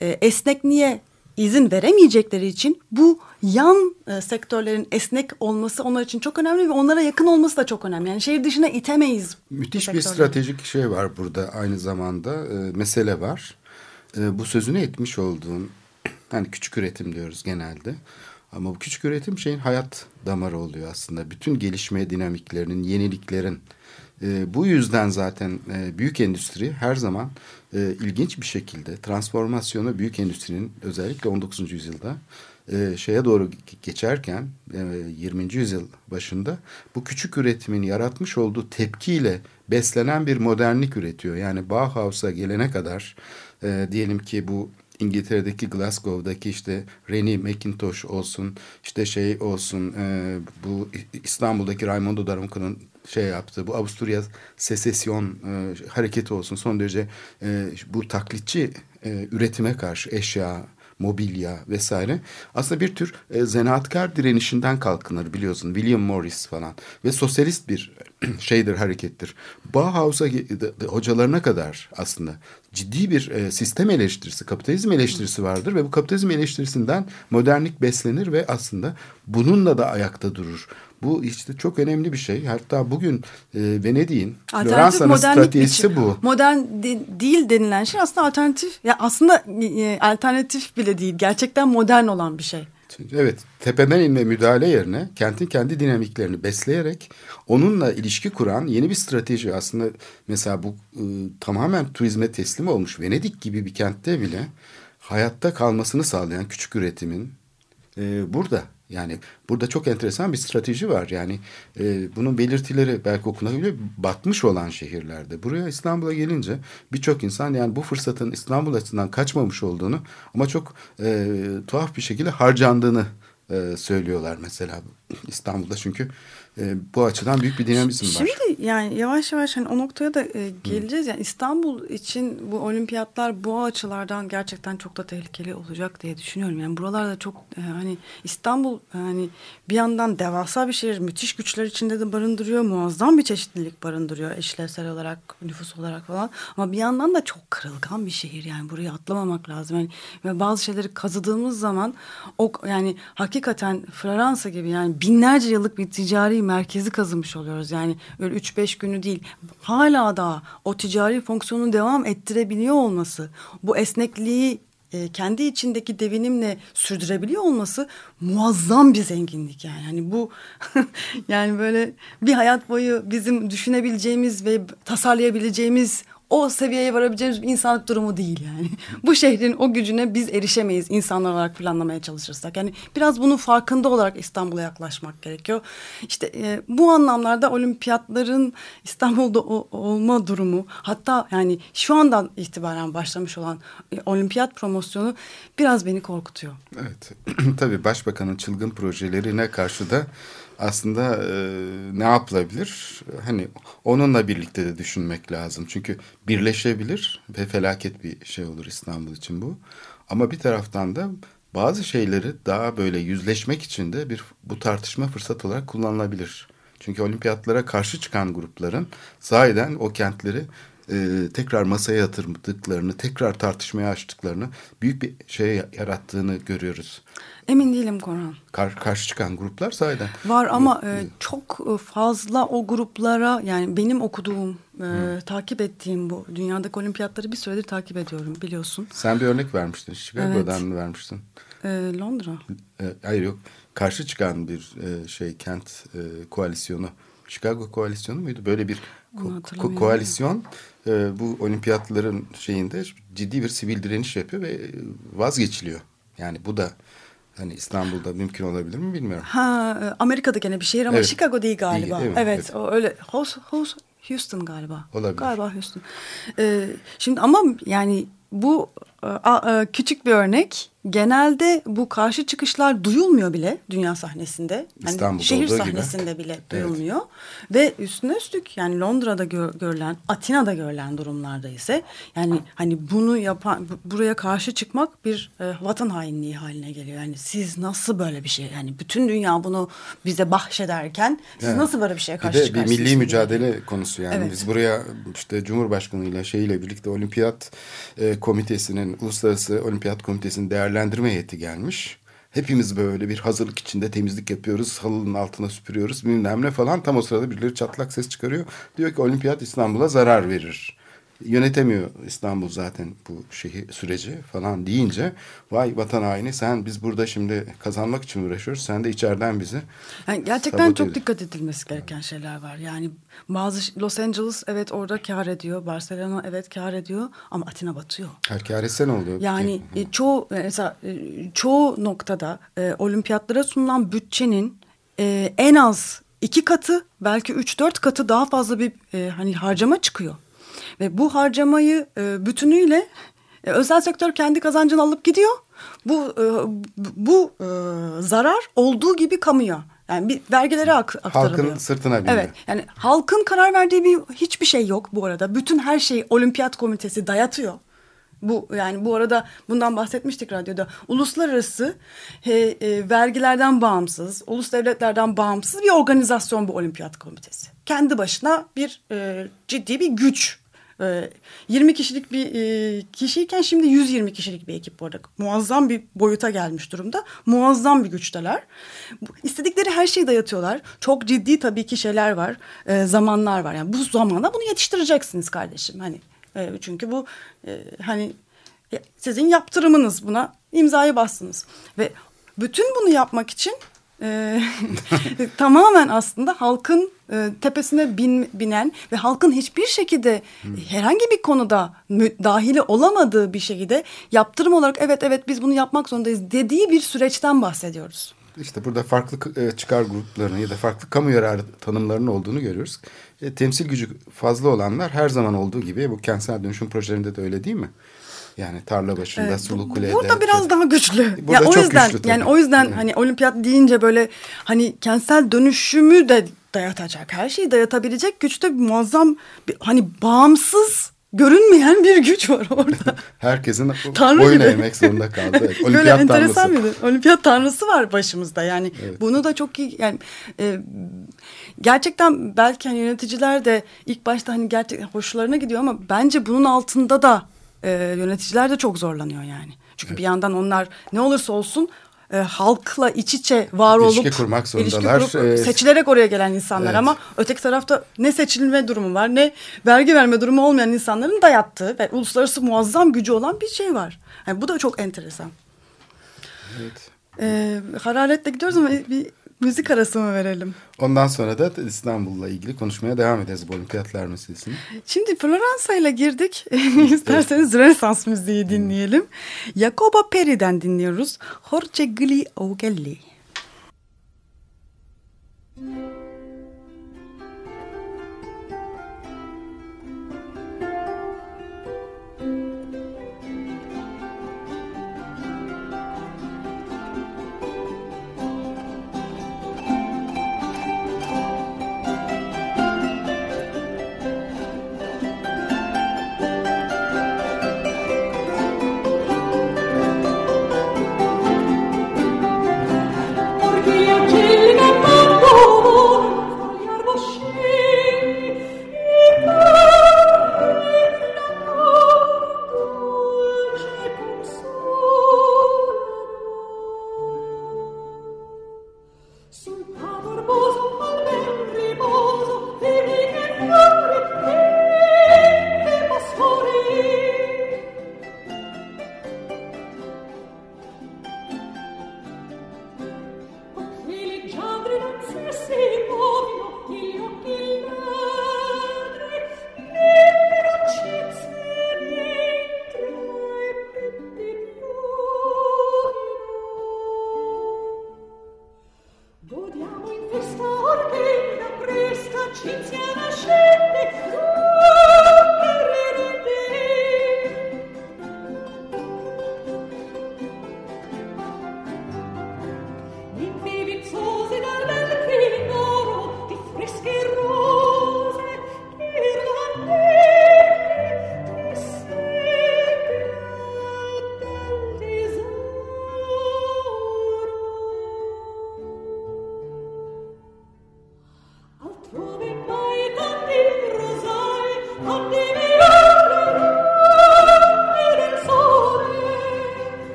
e, esnekliğe izin veremeyecekleri için bu yan e, sektörlerin esnek olması onlar için çok önemli ve onlara yakın olması da çok önemli. Yani şehir dışına itemeyiz. Müthiş bir stratejik şey var burada aynı zamanda e, mesele var. E, bu sözünü etmiş olduğun hani küçük üretim diyoruz genelde. Ama bu küçük üretim şeyin hayat damarı oluyor aslında. Bütün gelişme dinamiklerinin, yeniliklerin. E, bu yüzden zaten e, büyük endüstri her zaman e, ilginç bir şekilde transformasyonu büyük endüstrinin özellikle 19. yüzyılda e, şeye doğru geçerken e, 20. yüzyıl başında bu küçük üretimin yaratmış olduğu tepkiyle beslenen bir modernlik üretiyor. Yani Bauhaus'a gelene kadar e, diyelim ki bu İngiltere'deki Glasgow'daki işte Rennie McIntosh olsun işte şey olsun e, bu İstanbul'daki Raimondo Daronco'nun şey yaptığı bu Avusturya secesyon e, hareketi olsun son derece e, bu taklitçi e, üretime karşı eşya mobilya vesaire aslında bir tür e, zanaatkar direnişinden kalkınır biliyorsun William Morris falan ve sosyalist bir [clears throat] şeydir harekettir. Bauhaus'a hocalarına kadar aslında ciddi bir e, sistem eleştirisi, kapitalizm eleştirisi vardır ve bu kapitalizm eleştirisinden modernlik beslenir ve aslında bununla da ayakta durur. Bu işte çok önemli bir şey. Hatta bugün e, Venedik'in Floransa'nın stratejisi biçim. bu. Modern de, değil denilen şey aslında alternatif. Ya aslında e, alternatif bile değil. Gerçekten modern olan bir şey. Evet, tepeden inme müdahale yerine kentin kendi dinamiklerini besleyerek onunla ilişki kuran yeni bir strateji aslında mesela bu e, tamamen turizme teslim olmuş Venedik gibi bir kentte bile hayatta kalmasını sağlayan küçük üretimin e, burada. Yani burada çok enteresan bir strateji var. Yani e, bunun belirtileri belki okunabiliyor. Batmış olan şehirlerde. Buraya İstanbul'a gelince birçok insan yani bu fırsatın İstanbul açısından kaçmamış olduğunu ama çok e, tuhaf bir şekilde harcandığını e, söylüyorlar mesela İstanbul'da çünkü e, bu açıdan büyük bir dinamizm var. Şimdi yani yavaş yavaş hani o noktaya da e, geleceğiz. Yani İstanbul için bu olimpiyatlar bu açılardan gerçekten çok da tehlikeli olacak diye düşünüyorum. Yani buralarda çok e, hani İstanbul hani bir yandan devasa bir şehir, müthiş güçler içinde de barındırıyor, muazzam bir çeşitlilik barındırıyor eşlevsel olarak, nüfus olarak falan. Ama bir yandan da çok kırılgan bir şehir yani burayı atlamamak lazım. Yani ve bazı şeyleri kazıdığımız zaman o yani hakikaten Floransa gibi yani binlerce yıllık bir ticari merkezi kazımış oluyoruz. Yani öyle üç beş günü değil. Hala da o ticari fonksiyonu devam ettirebiliyor olması, bu esnekliği e, kendi içindeki devinimle sürdürebiliyor olması muazzam bir zenginlik yani. Hani bu [laughs] yani böyle bir hayat boyu bizim düşünebileceğimiz ve tasarlayabileceğimiz o seviyeye varabileceğimiz bir insanlık durumu değil yani. Bu şehrin o gücüne biz erişemeyiz insanlar olarak planlamaya çalışırsak. Yani biraz bunun farkında olarak İstanbul'a yaklaşmak gerekiyor. İşte e, bu anlamlarda olimpiyatların İstanbul'da o, olma durumu hatta yani şu andan itibaren başlamış olan e, olimpiyat promosyonu biraz beni korkutuyor. Evet [clears throat] tabii başbakanın çılgın projelerine karşı da aslında e, ne yapılabilir? Hani onunla birlikte de düşünmek lazım. Çünkü birleşebilir ve felaket bir şey olur İstanbul için bu. Ama bir taraftan da bazı şeyleri daha böyle yüzleşmek için de bir bu tartışma fırsat olarak kullanılabilir. Çünkü olimpiyatlara karşı çıkan grupların sahiden o kentleri e, tekrar masaya yatırdıklarını, tekrar tartışmaya açtıklarını, büyük bir şey yarattığını görüyoruz. Emin değilim Korhan. Kar, karşı çıkan gruplar sahiden. Var ama e, çok fazla o gruplara yani benim okuduğum, e, takip ettiğim bu dünyadaki olimpiyatları bir süredir takip ediyorum biliyorsun. Sen bir örnek vermiştin. Chicago'dan evet. mı vermiştin? E, Londra. E, hayır yok. Karşı çıkan bir e, şey kent e, koalisyonu. Chicago koalisyonu muydu? Böyle bir ko ko koalisyon e, bu olimpiyatların şeyinde ciddi bir sivil direniş yapıyor ve vazgeçiliyor. Yani bu da hani İstanbul'da mümkün olabilir mi bilmiyorum. Ha Amerika'da gene bir şehir ama Evet. Chicago değil galiba. Değil, evet, evet. o öyle Hos, Hos, Houston galiba. Olabilir. Galiba Houston. Ee, şimdi ama yani bu e, a- e, küçük bir örnek. Genelde bu karşı çıkışlar duyulmuyor bile dünya sahnesinde. Yani İstanbul'da şehir olduğu gibi. sahnesinde bile duyulmuyor. Ve üstüne üstlük yani Londra'da gö- görülen, Atina'da görülen durumlarda ise yani hani bunu yapan bu- buraya karşı çıkmak bir e, vatan hainliği haline geliyor. Yani siz nasıl böyle bir şey yani bütün dünya bunu bize bahşederken siz Evet. nasıl böyle bir şeye Bir karşı bir çıkarsınız? milli mücadele konusu yani. Evet. Biz buraya işte Cumhurbaşkanıyla şeyle birlikte olimpiyat e, komitesinin Uluslararası Olimpiyat Komitesi'nin değerlendirme heyeti gelmiş. Hepimiz böyle bir hazırlık içinde temizlik yapıyoruz. Halının altına süpürüyoruz bilmem ne falan. Tam o sırada birileri çatlak ses çıkarıyor. Diyor ki olimpiyat İstanbul'a zarar verir yönetemiyor İstanbul zaten bu şehir süreci falan deyince vay vatan haini sen biz burada şimdi kazanmak için uğraşıyoruz sen de içeriden bizi yani gerçekten çok ediyor. dikkat edilmesi gereken şeyler var yani bazı Los Angeles evet orada kar ediyor Barcelona evet kar ediyor ama Atina batıyor. Her kar etse ne oluyor? Yani e, çoğu mesela e, çoğu noktada e, olimpiyatlara sunulan bütçenin e, en az iki katı belki üç dört katı daha fazla bir e, hani harcama çıkıyor. Ve bu harcamayı e, bütünüyle e, özel sektör kendi kazancını alıp gidiyor. Bu e, bu e, zarar olduğu gibi kamuya yani bir vergilere ak aktarılıyor. Halkın sırtına biniyor. Evet yani halkın karar verdiği bir hiçbir şey yok bu arada. Bütün her şeyi olimpiyat komitesi dayatıyor. Bu yani bu arada bundan bahsetmiştik radyoda. Uluslararası e, e, vergilerden bağımsız, ulus devletlerden bağımsız bir organizasyon bu olimpiyat komitesi. Kendi başına bir e, ciddi bir güç 20 ee, kişilik bir e, kişiyken şimdi 120 kişilik bir ekip bu arada. Muazzam bir boyuta gelmiş durumda. Muazzam bir güçteler. İstedikleri her şeyi dayatıyorlar. Çok ciddi tabii ki şeyler var. E, zamanlar var. Yani bu zamana bunu yetiştireceksiniz kardeşim. Hani e, çünkü bu hani sizin yaptırımınız buna imzayı bastınız. Ve bütün bunu yapmak için e, [laughs] tamamen aslında halkın e, tepesine bin, binen ve halkın hiçbir şekilde hmm. herhangi bir konuda dahili olamadığı bir şekilde yaptırım olarak evet evet biz bunu yapmak zorundayız dediği bir süreçten bahsediyoruz. İşte burada farklı e, çıkar gruplarının ya da farklı kamu yararı tanımlarının olduğunu görüyoruz. E, temsil gücü fazla olanlar her zaman olduğu gibi bu kentsel dönüşüm projelerinde de öyle değil mi? Yani tarla başında, evet, sulu kulede. Burada biraz daha güçlü. Burada yani çok o yüzden güçlü tabii. yani o yüzden evet. hani olimpiyat deyince böyle hani kentsel dönüşümü de dayatacak. Her şeyi dayatabilecek güçte muazzam bir, hani bağımsız görünmeyen bir güç var orada. [laughs] Herkesin Tanrı boyun gibi. eğmek zorunda kaldı. Evet, [laughs] olimpiyat Böyle enteresan tanrısı. bir olimpiyat tanrısı var başımızda. Yani evet. bunu da çok iyi yani e, gerçekten belki hani yöneticiler de ilk başta hani gerçekten hoşlarına gidiyor ama bence bunun altında da e, yöneticiler de çok zorlanıyor yani. Çünkü evet. bir yandan onlar ne olursa olsun e, halkla iç içe var ilişki olup kurmak zorundalar. Ilişki kurup, ee, seçilerek oraya gelen insanlar evet. ama öteki tarafta ne seçilme durumu var ne vergi verme durumu olmayan insanların dayattığı ve uluslararası muazzam gücü olan bir şey var. Yani bu da çok enteresan. Evet. Ee, hararetle gidiyoruz ama bir müzik arası mı verelim? Ondan sonra da İstanbul'la ilgili konuşmaya devam ederiz bu olimpiyatlar meselesini. Şimdi Floransa ile girdik. [laughs] İsterseniz Rönesans müziği dinleyelim. Jacopo Peri'den dinliyoruz. Horce Gli Augelli. Ha,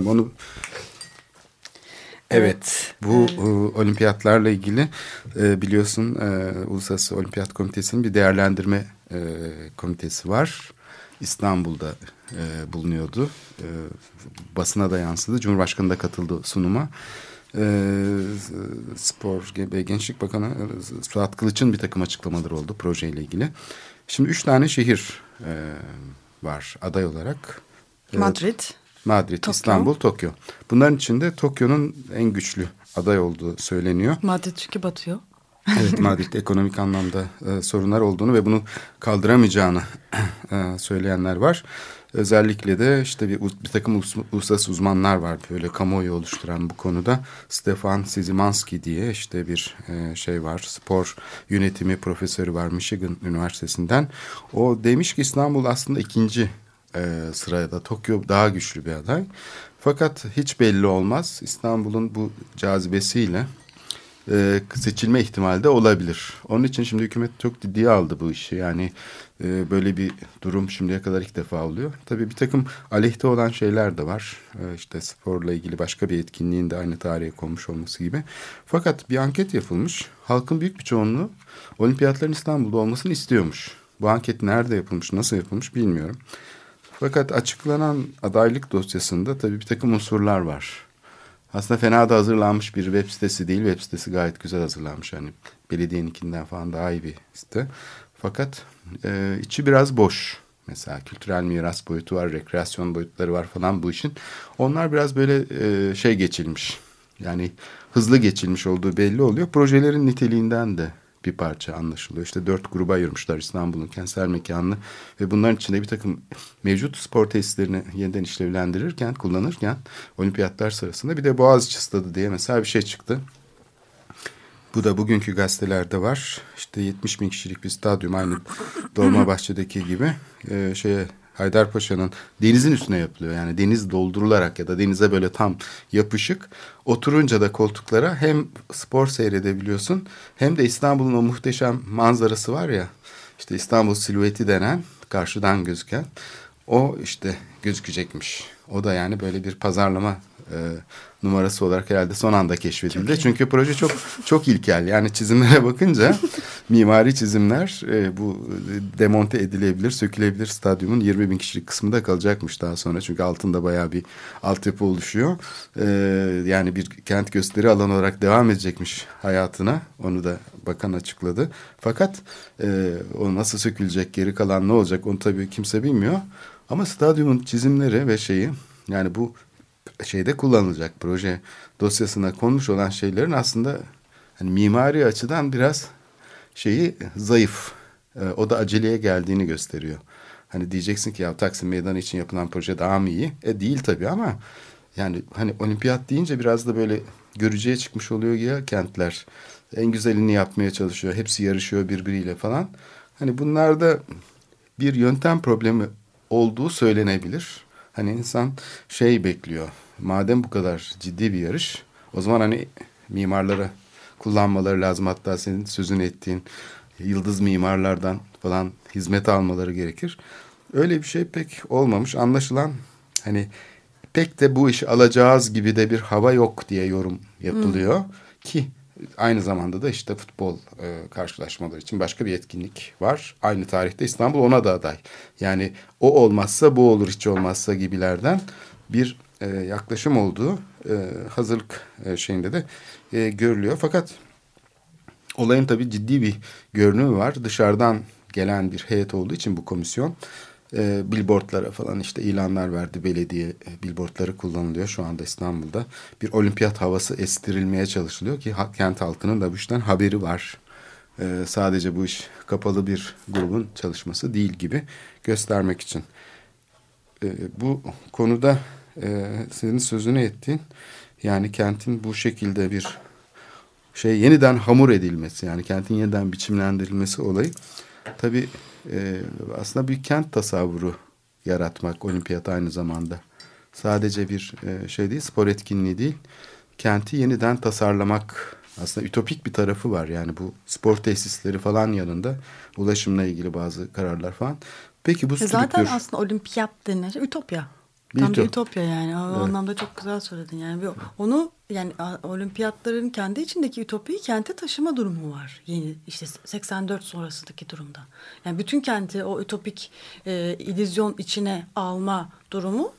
bilmiyorum onu Evet, bu e, olimpiyatlarla ilgili e, biliyorsun e, Uluslararası Olimpiyat Komitesi'nin bir değerlendirme e, komitesi var. İstanbul'da e, bulunuyordu. E, basına da yansıdı. Cumhurbaşkanı da katıldı sunuma. E, Spor ve Gençlik Bakanı Suat Kılıç'ın bir takım açıklamaları oldu projeyle ilgili. Şimdi üç tane şehir e, var aday olarak. Madrid. Madrid, Tokyo. İstanbul, Tokyo. Bunların içinde Tokyo'nun en güçlü aday olduğu söyleniyor. Madrid çünkü batıyor. Evet Madrid [laughs] ekonomik anlamda e, sorunlar olduğunu ve bunu kaldıramayacağını e, söyleyenler var. Özellikle de işte bir, bir takım ulus, uluslararası uzmanlar var böyle kamuoyu oluşturan bu konuda. Stefan Sizimanski diye işte bir e, şey var spor yönetimi profesörü var Michigan Üniversitesi'nden. O demiş ki İstanbul aslında ikinci e, sırada Tokyo daha güçlü bir aday. Fakat hiç belli olmaz İstanbul'un bu cazibesiyle e, seçilme ihtimali de olabilir. Onun için şimdi hükümet çok ciddiye aldı bu işi. Yani e, böyle bir durum şimdiye kadar ilk defa oluyor. Tabii bir takım aleyhte olan şeyler de var. E, işte sporla ilgili başka bir etkinliğin de aynı tarihe konmuş olması gibi. Fakat bir anket yapılmış. Halkın büyük bir çoğunluğu olimpiyatların İstanbul'da olmasını istiyormuş. Bu anket nerede yapılmış, nasıl yapılmış bilmiyorum. Fakat açıklanan adaylık dosyasında tabii bir takım unsurlar var. Aslında fena da hazırlanmış bir web sitesi değil. Web sitesi gayet güzel hazırlanmış. Hani belediyeninkinden falan daha iyi bir site. Fakat e, içi biraz boş. Mesela kültürel miras boyutu var, rekreasyon boyutları var falan bu işin. Onlar biraz böyle e, şey geçilmiş. Yani hızlı geçilmiş olduğu belli oluyor. Projelerin niteliğinden de bir parça anlaşılıyor. İşte dört gruba ayırmışlar İstanbul'un kentsel mekanını ve bunların içinde bir takım mevcut spor tesislerini yeniden işlevlendirirken, kullanırken olimpiyatlar sırasında bir de Boğaziçi Stadı diye mesela bir şey çıktı. Bu da bugünkü gazetelerde var. İşte 70 bin kişilik bir stadyum aynı [laughs] Dolmabahçe'deki gibi e, şeye Haydarpaşa'nın denizin üstüne yapılıyor. Yani deniz doldurularak ya da denize böyle tam yapışık. Oturunca da koltuklara hem spor seyredebiliyorsun hem de İstanbul'un o muhteşem manzarası var ya. İşte İstanbul silüeti denen karşıdan gözüken o işte gözükecekmiş. O da yani böyle bir pazarlama e, numarası olarak herhalde son anda keşfedildi. Çünkü proje çok çok ilkel. Yani çizimlere bakınca [laughs] mimari çizimler e, bu demonte edilebilir, sökülebilir stadyumun 20 bin kişilik kısmında kalacakmış daha sonra. Çünkü altında bayağı bir altyapı oluşuyor. E, yani bir kent gösteri alanı olarak devam edecekmiş hayatına. Onu da bakan açıkladı. Fakat e, o nasıl sökülecek, geri kalan ne olacak onu tabii kimse bilmiyor. Ama stadyumun çizimleri ve şeyi yani bu şeyde kullanılacak proje dosyasına konmuş olan şeylerin aslında hani mimari açıdan biraz şeyi zayıf. Ee, o da aceleye geldiğini gösteriyor. Hani diyeceksin ki ya Taksim Meydanı için yapılan proje daha mı iyi? E değil tabii ama yani hani olimpiyat deyince biraz da böyle görücüye çıkmış oluyor ya kentler. En güzelini yapmaya çalışıyor. Hepsi yarışıyor birbiriyle falan. Hani bunlarda bir yöntem problemi olduğu söylenebilir. Hani insan şey bekliyor. Madem bu kadar ciddi bir yarış o zaman hani mimarları kullanmaları lazım. Hatta senin sözünü ettiğin yıldız mimarlardan falan hizmet almaları gerekir. Öyle bir şey pek olmamış. Anlaşılan hani pek de bu işi alacağız gibi de bir hava yok diye yorum yapılıyor. Hmm. Ki aynı zamanda da işte futbol e, karşılaşmaları için başka bir etkinlik var. Aynı tarihte İstanbul ona da aday. Yani o olmazsa bu olur hiç olmazsa gibilerden bir e, yaklaşım olduğu e, hazırlık e, şeyinde de e, görülüyor. Fakat olayın tabii ciddi bir görünümü var. Dışarıdan gelen bir heyet olduğu için bu komisyon e, billboardlara falan işte ilanlar verdi. Belediye e, billboardları kullanılıyor şu anda İstanbul'da. Bir olimpiyat havası estirilmeye çalışılıyor ki kent halkının da bu işten haberi var. E, sadece bu iş kapalı bir grubun çalışması değil gibi göstermek için. E, bu konuda e, senin sözünü ettiğin yani kentin bu şekilde bir şey yeniden hamur edilmesi yani kentin yeniden biçimlendirilmesi olayı tabii e, aslında bir kent tasavvuru yaratmak olimpiyat aynı zamanda. Sadece bir e, şey değil spor etkinliği değil kenti yeniden tasarlamak aslında ütopik bir tarafı var. Yani bu spor tesisleri falan yanında ulaşımla ilgili bazı kararlar falan. Peki bu e Zaten aslında olimpiyat şey ütopya. Bir Tam bir ütop- ütopya yani. O Evet. anlamda çok güzel söyledin. Yani bir, onu yani olimpiyatların kendi içindeki ütopyayı kente taşıma durumu var. Yeni işte 84 sonrasındaki durumda. Yani bütün kenti o ütopik e, illüzyon içine alma durumu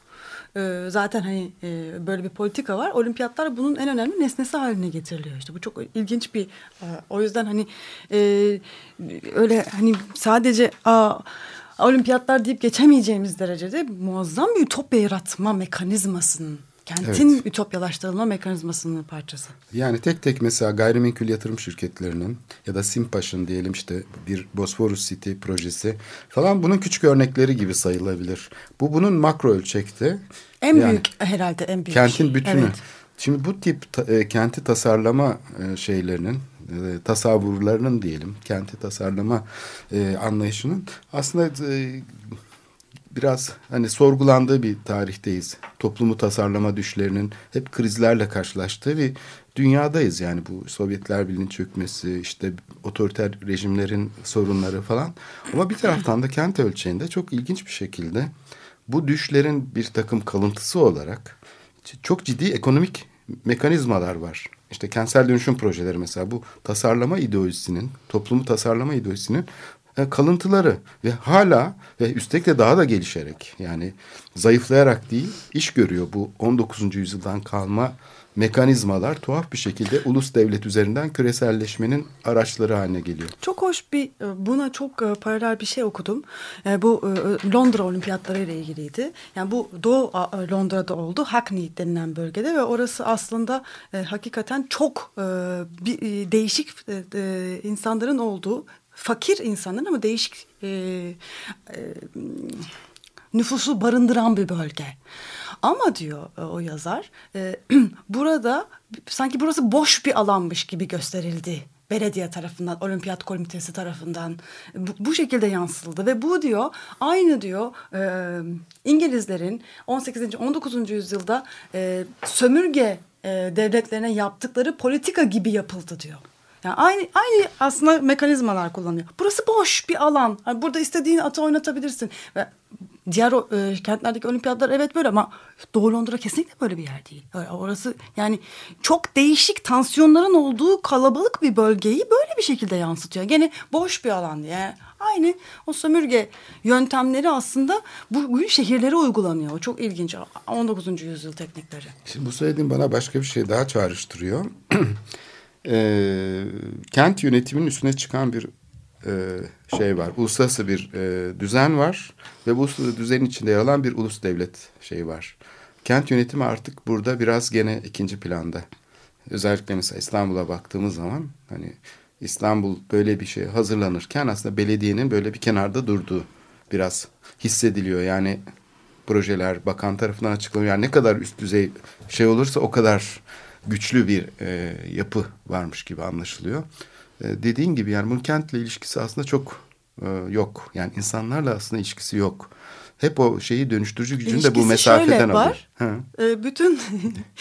e, zaten hani e, böyle bir politika var. Olimpiyatlar bunun en önemli nesnesi haline getiriliyor. İşte bu çok ilginç bir e, o yüzden hani e, öyle hani sadece a, olimpiyatlar deyip geçemeyeceğimiz derecede muazzam bir ütopya yaratma mekanizmasının kentin Evet. ütopyalaştırılma mekanizmasının parçası. Yani tek tek mesela gayrimenkul yatırım şirketlerinin ya da Simpaş'ın diyelim işte bir Bosphorus City projesi falan bunun küçük örnekleri gibi sayılabilir. Bu bunun makro ölçekte. En yani büyük herhalde en büyük. Kentin bütünü. Evet. Şimdi bu tip ta- e, kenti tasarlama e, şeylerinin, e, tasavvurlarının diyelim, kenti tasarlama e, anlayışının aslında e, biraz hani sorgulandığı bir tarihteyiz. Toplumu tasarlama düşlerinin hep krizlerle karşılaştığı bir dünyadayız. Yani bu Sovyetler Birliği'nin çökmesi, işte otoriter rejimlerin sorunları falan. Ama bir taraftan da kent ölçeğinde çok ilginç bir şekilde bu düşlerin bir takım kalıntısı olarak çok ciddi ekonomik mekanizmalar var. İşte kentsel dönüşüm projeleri mesela bu tasarlama ideolojisinin, toplumu tasarlama ideolojisinin e, kalıntıları ve hala ve üstelik de daha da gelişerek yani zayıflayarak değil iş görüyor bu 19. yüzyıldan kalma mekanizmalar tuhaf bir şekilde ulus devlet üzerinden küreselleşmenin araçları haline geliyor. Çok hoş bir e, buna çok e, paralel bir şey okudum. E, Bu Londra Olimpiyatları ile ilgiliydi. Yani bu Doğu Londra'da oldu. Hackney denilen bölgede ve orası aslında hakikaten çok değişik insanların olduğu fakir insanların ama değişik nüfusu barındıran bir bölge. Ama diyor e, o yazar, e, [clears throat] burada sanki burası boş bir alanmış gibi gösterildi belediye tarafından, olimpiyat komitesi tarafından bu, bu şekilde yansıtıldı ve bu diyor aynı diyor e, İngilizlerin 18. 19. yüzyılda e, sömürge e, devletlerine yaptıkları politika gibi yapıldı diyor. Yani aynı aynı aslında mekanizmalar kullanıyor. Burası boş bir alan. Yani burada istediğin atı oynatabilirsin. Ve diğer e, kentlerdeki olimpiyatlar evet böyle ama Doğu Londra kesinlikle böyle bir yer değil. Orası yani çok değişik tansiyonların olduğu kalabalık bir bölgeyi böyle bir şekilde yansıtıyor. Gene boş bir alan diye. Aynı o sömürge yöntemleri aslında bugün şehirlere uygulanıyor. O çok ilginç. 19. yüzyıl teknikleri. Şimdi bu söylediğim bana başka bir şey daha çağrıştırıyor. [clears throat] e, kent yönetiminin üstüne çıkan bir şey var. Uluslararası bir e, düzen var ve bu uluslararası düzenin içinde yer alan bir ulus devlet şeyi var. Kent yönetimi artık burada biraz gene ikinci planda. Özellikle mesela İstanbul'a baktığımız zaman hani İstanbul böyle bir şey hazırlanırken aslında belediyenin böyle bir kenarda durduğu biraz hissediliyor. Yani projeler bakan tarafından açıklanıyor. Yani ne kadar üst düzey şey olursa o kadar güçlü bir e, yapı varmış gibi anlaşılıyor. E, dediğin gibi yani bunun kentle ilişkisi aslında çok e, yok. Yani insanlarla aslında ilişkisi yok. Hep o şeyi dönüştürücü gücünü de bu mesafeden şöyle alıyor. var. Ha, E, bütün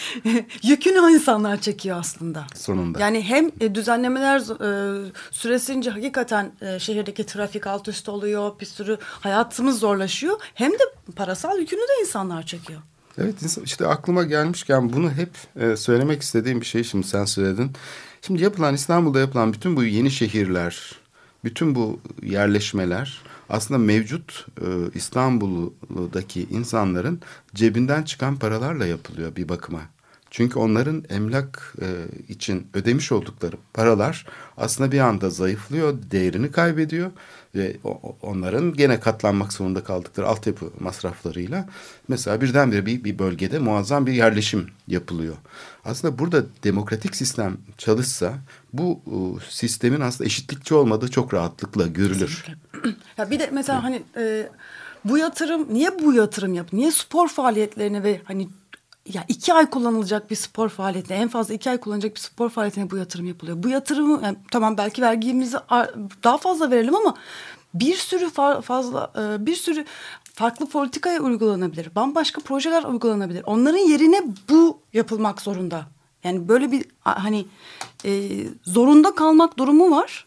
[laughs] yükünü o insanlar çekiyor aslında. sonunda. Yani hem e, düzenlemeler e, süresince hakikaten e, şehirdeki trafik alt üst oluyor, bir sürü hayatımız zorlaşıyor. Hem de parasal yükünü de insanlar çekiyor. Evet işte aklıma gelmişken bunu hep e, söylemek istediğim bir şey şimdi sen söyledin. Şimdi yapılan İstanbul'da yapılan bütün bu yeni şehirler, bütün bu yerleşmeler aslında mevcut e, İstanbul'daki insanların cebinden çıkan paralarla yapılıyor bir bakıma. Çünkü onların emlak e, için ödemiş oldukları paralar aslında bir anda zayıflıyor, değerini kaybediyor ve o- onların gene katlanmak zorunda kaldıkları altyapı masraflarıyla mesela birdenbire bir, bir bölgede muazzam bir yerleşim yapılıyor. Aslında burada demokratik sistem çalışsa bu e, sistemin aslında eşitlikçi olmadığı çok rahatlıkla görülür. [clears throat] Ya bir de mesela hani e, bu yatırım niye bu yatırım yap? Niye spor faaliyetlerine ve hani ya iki ay kullanılacak bir spor faaliyetine en fazla iki ay kullanacak bir spor faaliyetine bu yatırım yapılıyor. Bu yatırımı yani tamam belki vergimizi daha fazla verelim ama bir sürü fa- fazla e, bir sürü farklı politikaya uygulanabilir. Bambaşka projeler uygulanabilir. Onların yerine bu yapılmak zorunda. Yani böyle bir hani e, zorunda kalmak durumu var.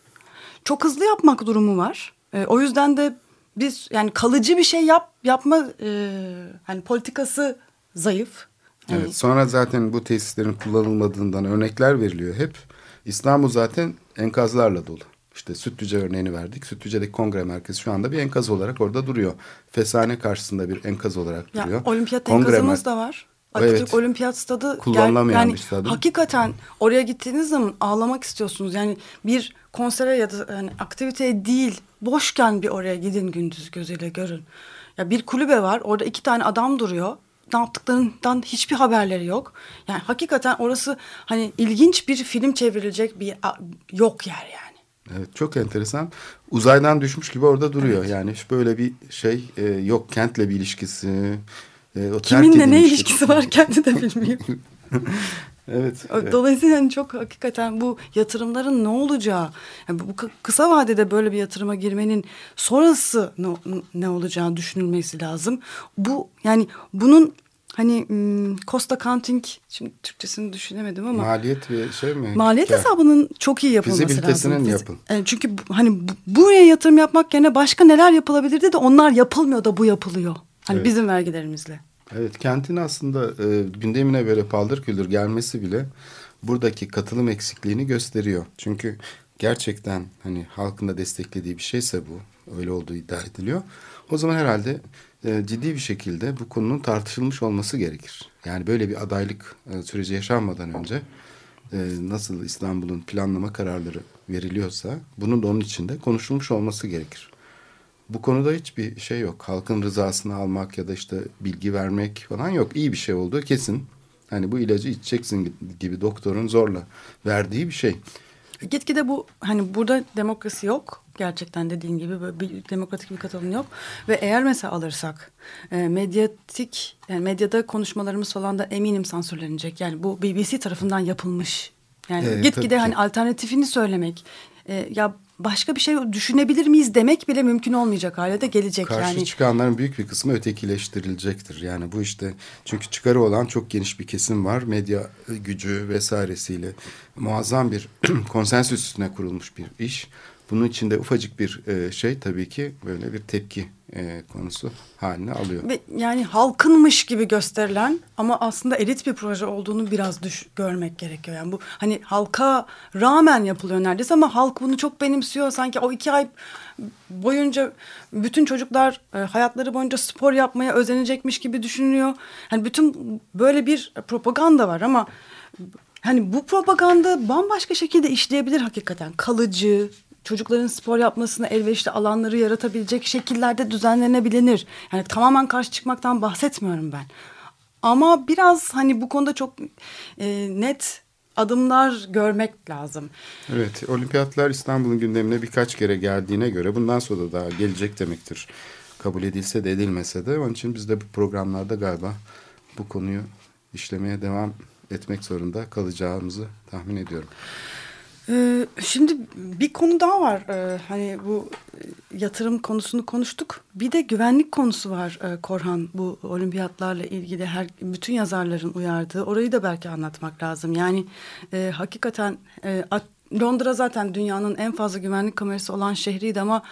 Çok hızlı yapmak durumu var. E, o yüzden de biz yani kalıcı bir şey yap yapma e, hani politikası zayıf. Yani Evet, sonra zaten bu tesislerin kullanılmadığından örnekler veriliyor hep. İstanbul zaten enkazlarla dolu. İşte Sütlüce örneğini verdik. Sütlüce'deki kongre merkezi şu anda bir enkaz olarak orada duruyor. Fesane karşısında bir enkaz olarak Ya, duruyor. olimpiyat Kongre enkazımız da var. Evet. Atatürk Olimpiyat Stadı Kullanılamayan yani bir stadı. Hakikaten oraya gittiğiniz zaman ağlamak istiyorsunuz. Yani bir konsere ya da yani aktiviteye değil boşken bir oraya gidin gündüz gözüyle görün. Ya bir kulübe var orada iki tane adam duruyor. Ne yaptıklarından hiçbir haberleri yok. Yani hakikaten orası hani ilginç bir film çevrilecek bir yok yer yani. Evet çok enteresan. Uzaydan düşmüş gibi orada duruyor. Yani hiç böyle bir şey e, yok kentle bir ilişkisi. E, o Kiminle ne ilişkisi var kendi de bilmiyor. [laughs] Evet. evet. Dolayısıyla hani çok hakikaten bu yatırımların ne olacağı, yani bu kı- kısa vadede böyle bir yatırıma girmenin sonrası ne, ne olacağı düşünülmesi lazım. Bu yani bunun hani hmm, cost accounting şimdi Türkçesini düşünemedim ama Maliyet ve şey mi? maliyet Kar. hesabının çok iyi yapılması Fizibilitesinin lazım. Yapın. Yani çünkü bu- hani bu- buraya yatırım yapmak yerine başka neler yapılabilirdi de onlar yapılmıyor da bu yapılıyor. Hani Evet. bizim vergilerimizle. Evet kentin aslında e, gündemine böyle paldır küldür gelmesi bile buradaki katılım eksikliğini gösteriyor. Çünkü gerçekten hani halkın da desteklediği bir şeyse bu öyle olduğu iddia ediliyor. O zaman herhalde e, ciddi bir şekilde bu konunun tartışılmış olması gerekir. Yani böyle bir adaylık e, süreci yaşanmadan önce e, nasıl İstanbul'un planlama kararları veriliyorsa bunun da onun içinde konuşulmuş olması gerekir. Bu konuda hiçbir şey yok. Halkın rızasını almak ya da işte bilgi vermek falan yok. İyi bir şey olduğu kesin. Hani bu ilacı içeceksin gibi doktorun zorla verdiği bir şey. Gitgide bu hani burada demokrasi yok. Gerçekten dediğin gibi böyle bir demokratik bir katılım yok. Ve eğer mesela alırsak e, medyatik yani medyada konuşmalarımız falan da eminim sansürlenecek. Yani bu BBC tarafından yapılmış. Yani tabii gitgide hani alternatifini söylemek e, ya başka bir şey düşünebilir miyiz demek bile mümkün olmayacak hale de gelecek Karşı yani. çıkanların büyük bir kısmı ötekileştirilecektir. Yani bu işte çünkü çıkarı olan çok geniş bir kesim var. Medya gücü vesairesiyle muazzam bir [clears throat] konsensüs üstüne kurulmuş bir iş. Bunun içinde ufacık bir e, şey tabii ki böyle bir tepki e, konusu haline alıyor. Ve yani halkınmış gibi gösterilen ama aslında elit bir proje olduğunu biraz düş görmek gerekiyor. Yani bu hani halka rağmen yapılıyor neredeyse ama halk bunu çok benimsiyor. Sanki o iki ay boyunca bütün çocuklar e, hayatları boyunca spor yapmaya özenecekmiş gibi düşünülüyor. Hani bütün böyle bir propaganda var ama hani bu propaganda bambaşka şekilde işleyebilir hakikaten. Kalıcı, çocukların spor yapmasına elverişli alanları yaratabilecek şekillerde düzenlenebilir. Yani tamamen karşı çıkmaktan bahsetmiyorum ben. Ama biraz hani bu konuda çok e, net adımlar görmek lazım. Evet, olimpiyatlar İstanbul'un gündemine birkaç kere geldiğine göre bundan sonra da daha gelecek demektir. Kabul edilse de edilmese de. Onun için biz de bu programlarda galiba bu konuyu işlemeye devam etmek zorunda kalacağımızı tahmin ediyorum. Ee, şimdi bir konu daha var. Ee, hani bu e, yatırım konusunu konuştuk. Bir de güvenlik konusu var e, Korhan. Bu olimpiyatlarla ilgili her bütün yazarların uyardığı. Orayı da belki anlatmak lazım. Yani e, hakikaten at- Londra zaten dünyanın en fazla güvenlik kamerası olan şehriydi ama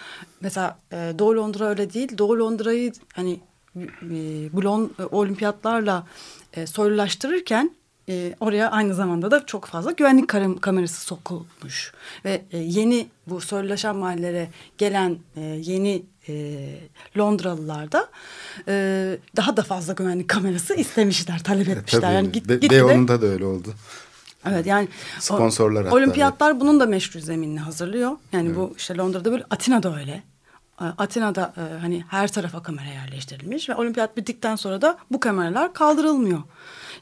mesela Doğu Londra öyle değil. Doğu Londra'yı hani bu olimpiyatlarla soylulaştırırken e, oraya aynı zamanda da çok fazla güvenlik kam- kamerası sokulmuş. Ve e, yeni bu soylulaşan mahallelere gelen e, yeni e, Londralılar da e, daha da fazla güvenlik kamerası istemişler, talep etmişler. Tabii, yani git, Be- gitgide- Beyoğlu'nda da öyle oldu. Evet yani o- Sponsorlar hatta, Olimpiyatlar bunun da meşru zeminini hazırlıyor. Yani bu işte Londra'da böyle Atina'da öyle. E, Atina'da e, hani her tarafa kamera yerleştirilmiş ve olimpiyat bittikten sonra da bu kameralar kaldırılmıyor.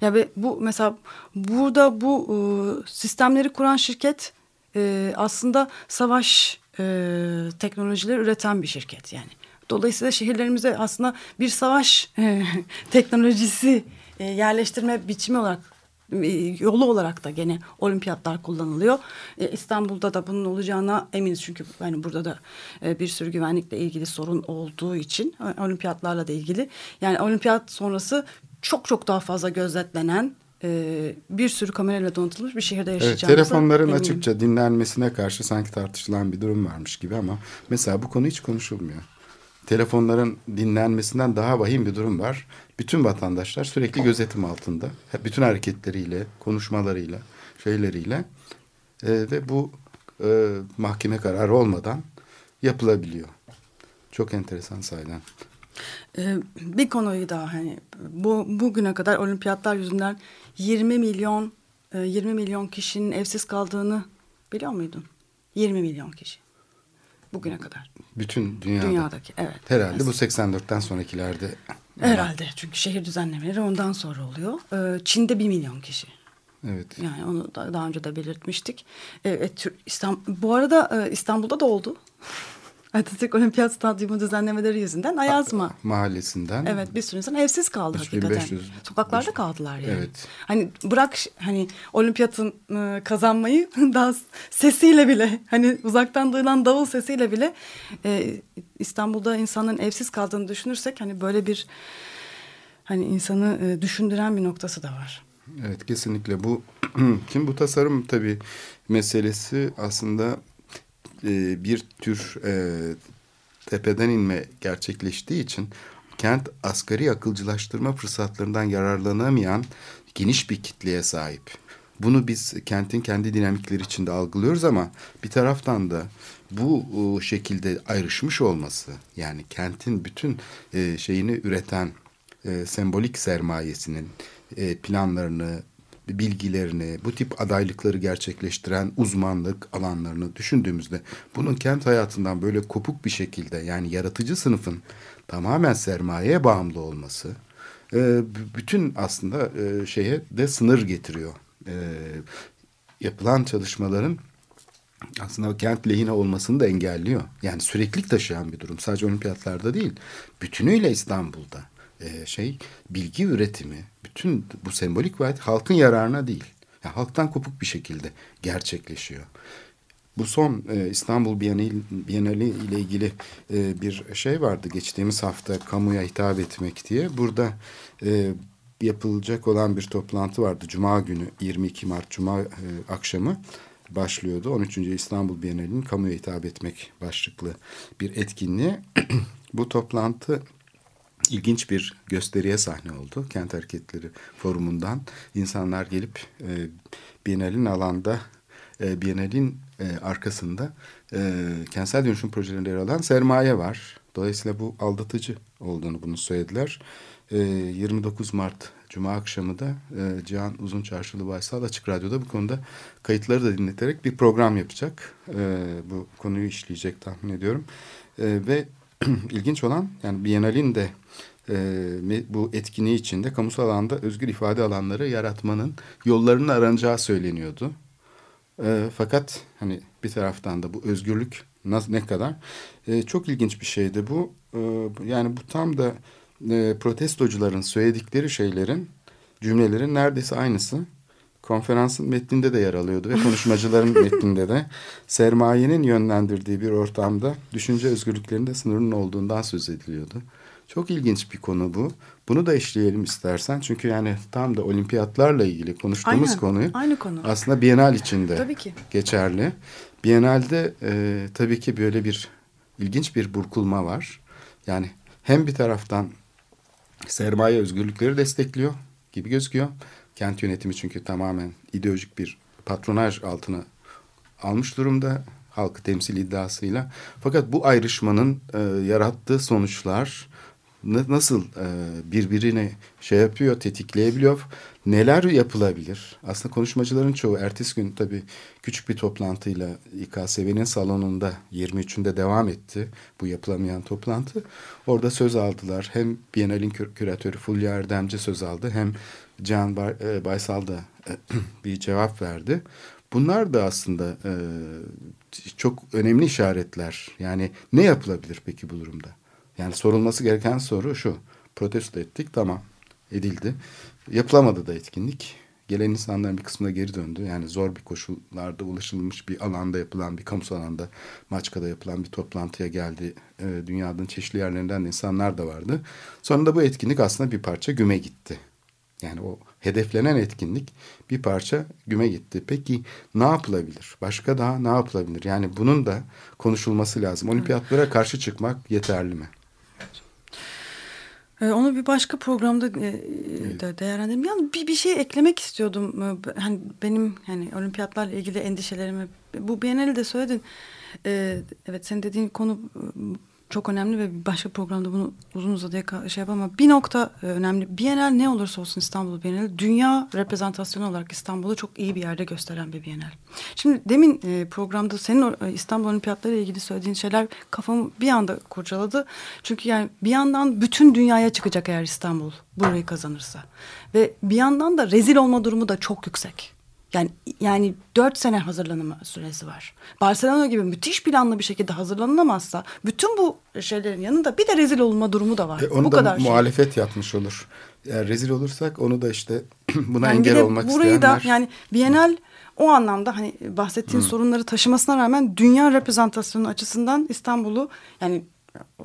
Ya ve bu mesela burada bu e, sistemleri kuran şirket e, aslında savaş e, teknolojileri üreten bir şirket yani. Dolayısıyla şehirlerimize aslında bir savaş e, [laughs] teknolojisi e, yerleştirme biçimi olarak e, yolu olarak da gene olimpiyatlar kullanılıyor. E, İstanbul'da da bunun olacağına eminiz çünkü yani burada da e, bir sürü güvenlikle ilgili sorun olduğu için olimpiyatlarla da ilgili. Yani olimpiyat sonrası çok çok daha fazla gözetlenen e, bir sürü kamerayla donatılmış bir şehirde Evet, yaşayacağımıza telefonların eminim. açıkça dinlenmesine karşı sanki tartışılan bir durum varmış gibi ama mesela bu konu hiç konuşulmuyor. telefonların dinlenmesinden daha vahim bir durum var. Bütün vatandaşlar sürekli gözetim altında. Bütün hareketleriyle, konuşmalarıyla, şeyleriyle e, ve bu e, mahkeme kararı olmadan yapılabiliyor. Çok enteresan sayeden. Ee, bir konuyu daha hani bu bugüne kadar olimpiyatlar yüzünden 20 milyon 20 e, milyon kişinin evsiz kaldığını biliyor muydun? 20 milyon kişi. Bugüne kadar. Bütün dünyada. Dünyadaki evet. Herhalde bu 84'ten sonrakilerde. Herhalde çünkü şehir düzenlemeleri ondan sonra oluyor. Ee, Çin'de 1 milyon kişi. Evet. Yani onu da, daha önce de belirtmiştik. Evet, İstanbul, bu arada e, İstanbul'da da oldu. Atatürk Olimpiyat Stadyumu düzenlemeleri yüzünden Ayazma mahallesinden. Evet bir sürü insan evsiz kaldı 3500, hakikaten. Sokaklarda kaldılar yani. Evet. Hani bırak hani olimpiyatın ıı, kazanmayı [laughs] daha sesiyle bile hani uzaktan duyulan davul sesiyle bile e, İstanbul'da insanların evsiz kaldığını düşünürsek hani böyle bir hani insanı e, düşündüren bir noktası da var. Evet kesinlikle bu [clears throat] kim bu tasarım tabii meselesi aslında e, bir tür e, tepeden inme gerçekleştiği için kent asgari akılcılaştırma fırsatlarından yararlanamayan geniş bir kitleye sahip. Bunu biz kentin kendi dinamikleri içinde algılıyoruz ama bir taraftan da bu o, şekilde ayrışmış olması yani kentin bütün e, şeyini üreten e, sembolik sermayesinin e, planlarını, bilgilerini, bu tip adaylıkları gerçekleştiren uzmanlık alanlarını düşündüğümüzde bunun kent hayatından böyle kopuk bir şekilde yani yaratıcı sınıfın tamamen sermayeye bağımlı olması e, bütün aslında e, şeye de sınır getiriyor. E, yapılan çalışmaların aslında kent lehine olmasını da engelliyor. Yani süreklilik taşıyan bir durum. Sadece olimpiyatlarda değil, bütünüyle İstanbul'da e, şey bilgi üretimi bütün bu sembolik vaat halkın yararına değil. Yani halktan kopuk bir şekilde gerçekleşiyor. Bu son e, İstanbul Bienali, ile ilgili e, bir şey vardı geçtiğimiz hafta kamuya hitap etmek diye. Burada e, yapılacak olan bir toplantı vardı. Cuma günü 22 Mart Cuma e, akşamı başlıyordu. 13. İstanbul Bienali'nin kamuya hitap etmek başlıklı bir etkinliği. [clears throat] Bu toplantı ilginç bir gösteriye sahne oldu. Kent Hareketleri Forumu'ndan insanlar gelip e, Bienal'in alanda, e, Bienal'in e, arkasında e, kentsel dönüşüm projelerinde yer alan sermaye var. Dolayısıyla bu aldatıcı olduğunu bunu söylediler. E, 29 Mart Cuma akşamı da e, Cihan Uzun Çarşılı Baysal Açık Radyo'da bu konuda kayıtları da dinleterek bir program yapacak. E, bu konuyu işleyecek tahmin ediyorum. E, ve [clears throat] ilginç olan yani Biennale'in de e, bu etkinliği içinde kamusal alanda özgür ifade alanları yaratmanın yollarının aranacağı söyleniyordu. E, fakat hani bir taraftan da bu özgürlük ne kadar e, çok ilginç bir şeydi bu. E, yani bu tam da e, protestocuların söyledikleri şeylerin cümlelerin neredeyse aynısı konferansın metninde de yer alıyordu ve [laughs] konuşmacıların metninde de sermayenin yönlendirdiği bir ortamda düşünce özgürlüklerinde sınırının olduğundan söz ediliyordu. Çok ilginç bir konu bu. Bunu da işleyelim istersen. Çünkü yani tam da olimpiyatlarla ilgili konuştuğumuz Aynen, konuyu aynı konu. aslında Bienal içinde tabii ki. geçerli. Bienal'de e, tabii ki böyle bir ilginç bir burkulma var. Yani hem bir taraftan sermaye özgürlükleri destekliyor gibi gözüküyor. Kent yönetimi çünkü tamamen ideolojik bir patronaj altına almış durumda halkı temsil iddiasıyla. Fakat bu ayrışmanın e, yarattığı sonuçlar nasıl e, birbirine şey yapıyor, tetikleyebiliyor, neler yapılabilir? Aslında konuşmacıların çoğu ertesi gün tabii küçük bir toplantıyla İKSV'nin salonunda 23'ünde devam etti bu yapılamayan toplantı. Orada söz aldılar. Hem Bienal'in kür küratörü Fulya Erdemci söz aldı hem Can e, Baysal da e, [clears throat] bir cevap verdi. Bunlar da aslında çok önemli işaretler. Yani ne yapılabilir peki bu durumda? Yani sorulması gereken soru şu. Protesto ettik tamam edildi. Yapılamadı da etkinlik. Gelen insanların bir kısmına geri döndü. Yani zor bir koşullarda ulaşılmış bir alanda yapılan bir kamusal alanda Maçka'da yapılan bir toplantıya geldi. E, dünyanın çeşitli yerlerinden de insanlar da vardı. Sonunda bu etkinlik aslında bir parça güme gitti. Yani o hedeflenen etkinlik bir parça güme gitti. Peki ne yapılabilir? Başka daha ne yapılabilir? Yani bunun da konuşulması lazım. Olimpiyatlara karşı çıkmak yeterli mi? Ee, onu bir başka programda e, de değerlendirelim. Yani bir, bir şey eklemek istiyordum. Ee, Hani benim hani olimpiyatlarla ilgili endişelerimi bu Biennale'de de söyledin. Ee, evet senin dediğin konu e, çok önemli ve başka programda bunu uzun uzadıya şey yapamam. Bir nokta e, önemli. Bienal ne olursa olsun İstanbul Bienali dünya reprezentasyonu olarak İstanbul'u çok iyi bir yerde gösteren bir Bienal. Şimdi demin e, programda senin e, İstanbul Olimpiyatları ile ilgili söylediğin şeyler kafamı bir anda kurcaladı. Çünkü yani bir yandan bütün dünyaya çıkacak eğer İstanbul burayı kazanırsa. Ve bir yandan da rezil olma durumu da çok yüksek. Yani yani dört sene hazırlanma süresi var. Barcelona gibi müthiş planlı bir şekilde hazırlanılamazsa bütün bu şeylerin yanında bir de rezil olma durumu da var. E, onu bu da kadar şey. muhalefet yapmış olur. Eğer rezil olursak onu da işte [clears throat] buna Yani engel olmak burayı isteyenler. da yani Bienal o anlamda hani bahsettiğin sorunları taşımasına rağmen dünya reprezentasyonu açısından İstanbul'u yani e,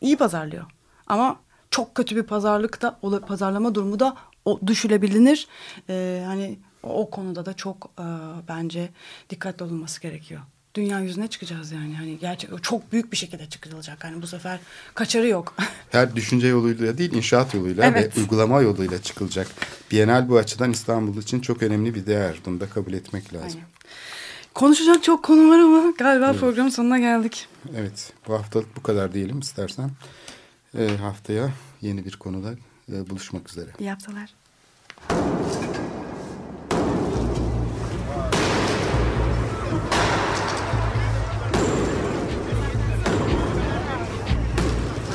iyi pazarlıyor. Ama çok kötü bir pazarlık da pazarlama durumu da o, düşülebilir. Ee, hani o, konuda da çok e, bence dikkatli olunması gerekiyor. Dünya yüzüne çıkacağız yani. Hani gerçek çok büyük bir şekilde çıkılacak. Yani bu sefer kaçarı yok. [laughs] Her düşünce yoluyla değil inşaat yoluyla Evet. ve uygulama yoluyla çıkılacak. Bienal bu açıdan İstanbul için çok önemli bir değer. Bunu da kabul etmek lazım. Aynen. Konuşacak çok konu var ama galiba programın sonuna geldik. Evet bu haftalık bu kadar diyelim istersen. Ee, haftaya yeni bir konuda e, buluşmak üzere. İyi haftalar.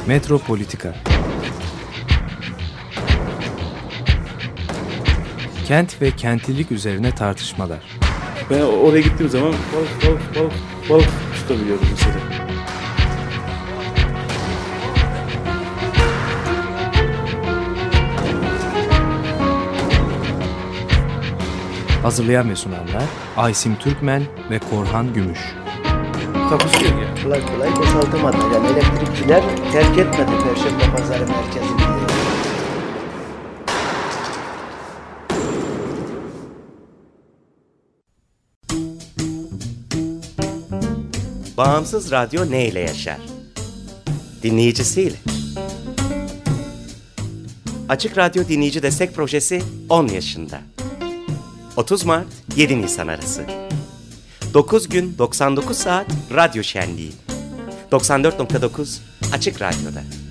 Metropolitika Kent ve kentlilik üzerine tartışmalar. Ben oraya gittiğim zaman balık balık balık balık tutabiliyorum mesela. Hazırlayan ve sunanlar Aysim Türkmen ve Korhan Gümüş. Takusuyor yani. Kolay kolay boşaltamadı. Yani elektrikçiler terk etmedi Perşembe Pazarı merkezini. Bağımsız radyo ne ile yaşar? Dinleyicisiyle. Açık Radyo Dinleyici Destek Projesi 10 yaşında. 30 Mart 7 Nisan arası. 9 gün 99 saat radyo şenliği. 94.9 Açık Radyo'da.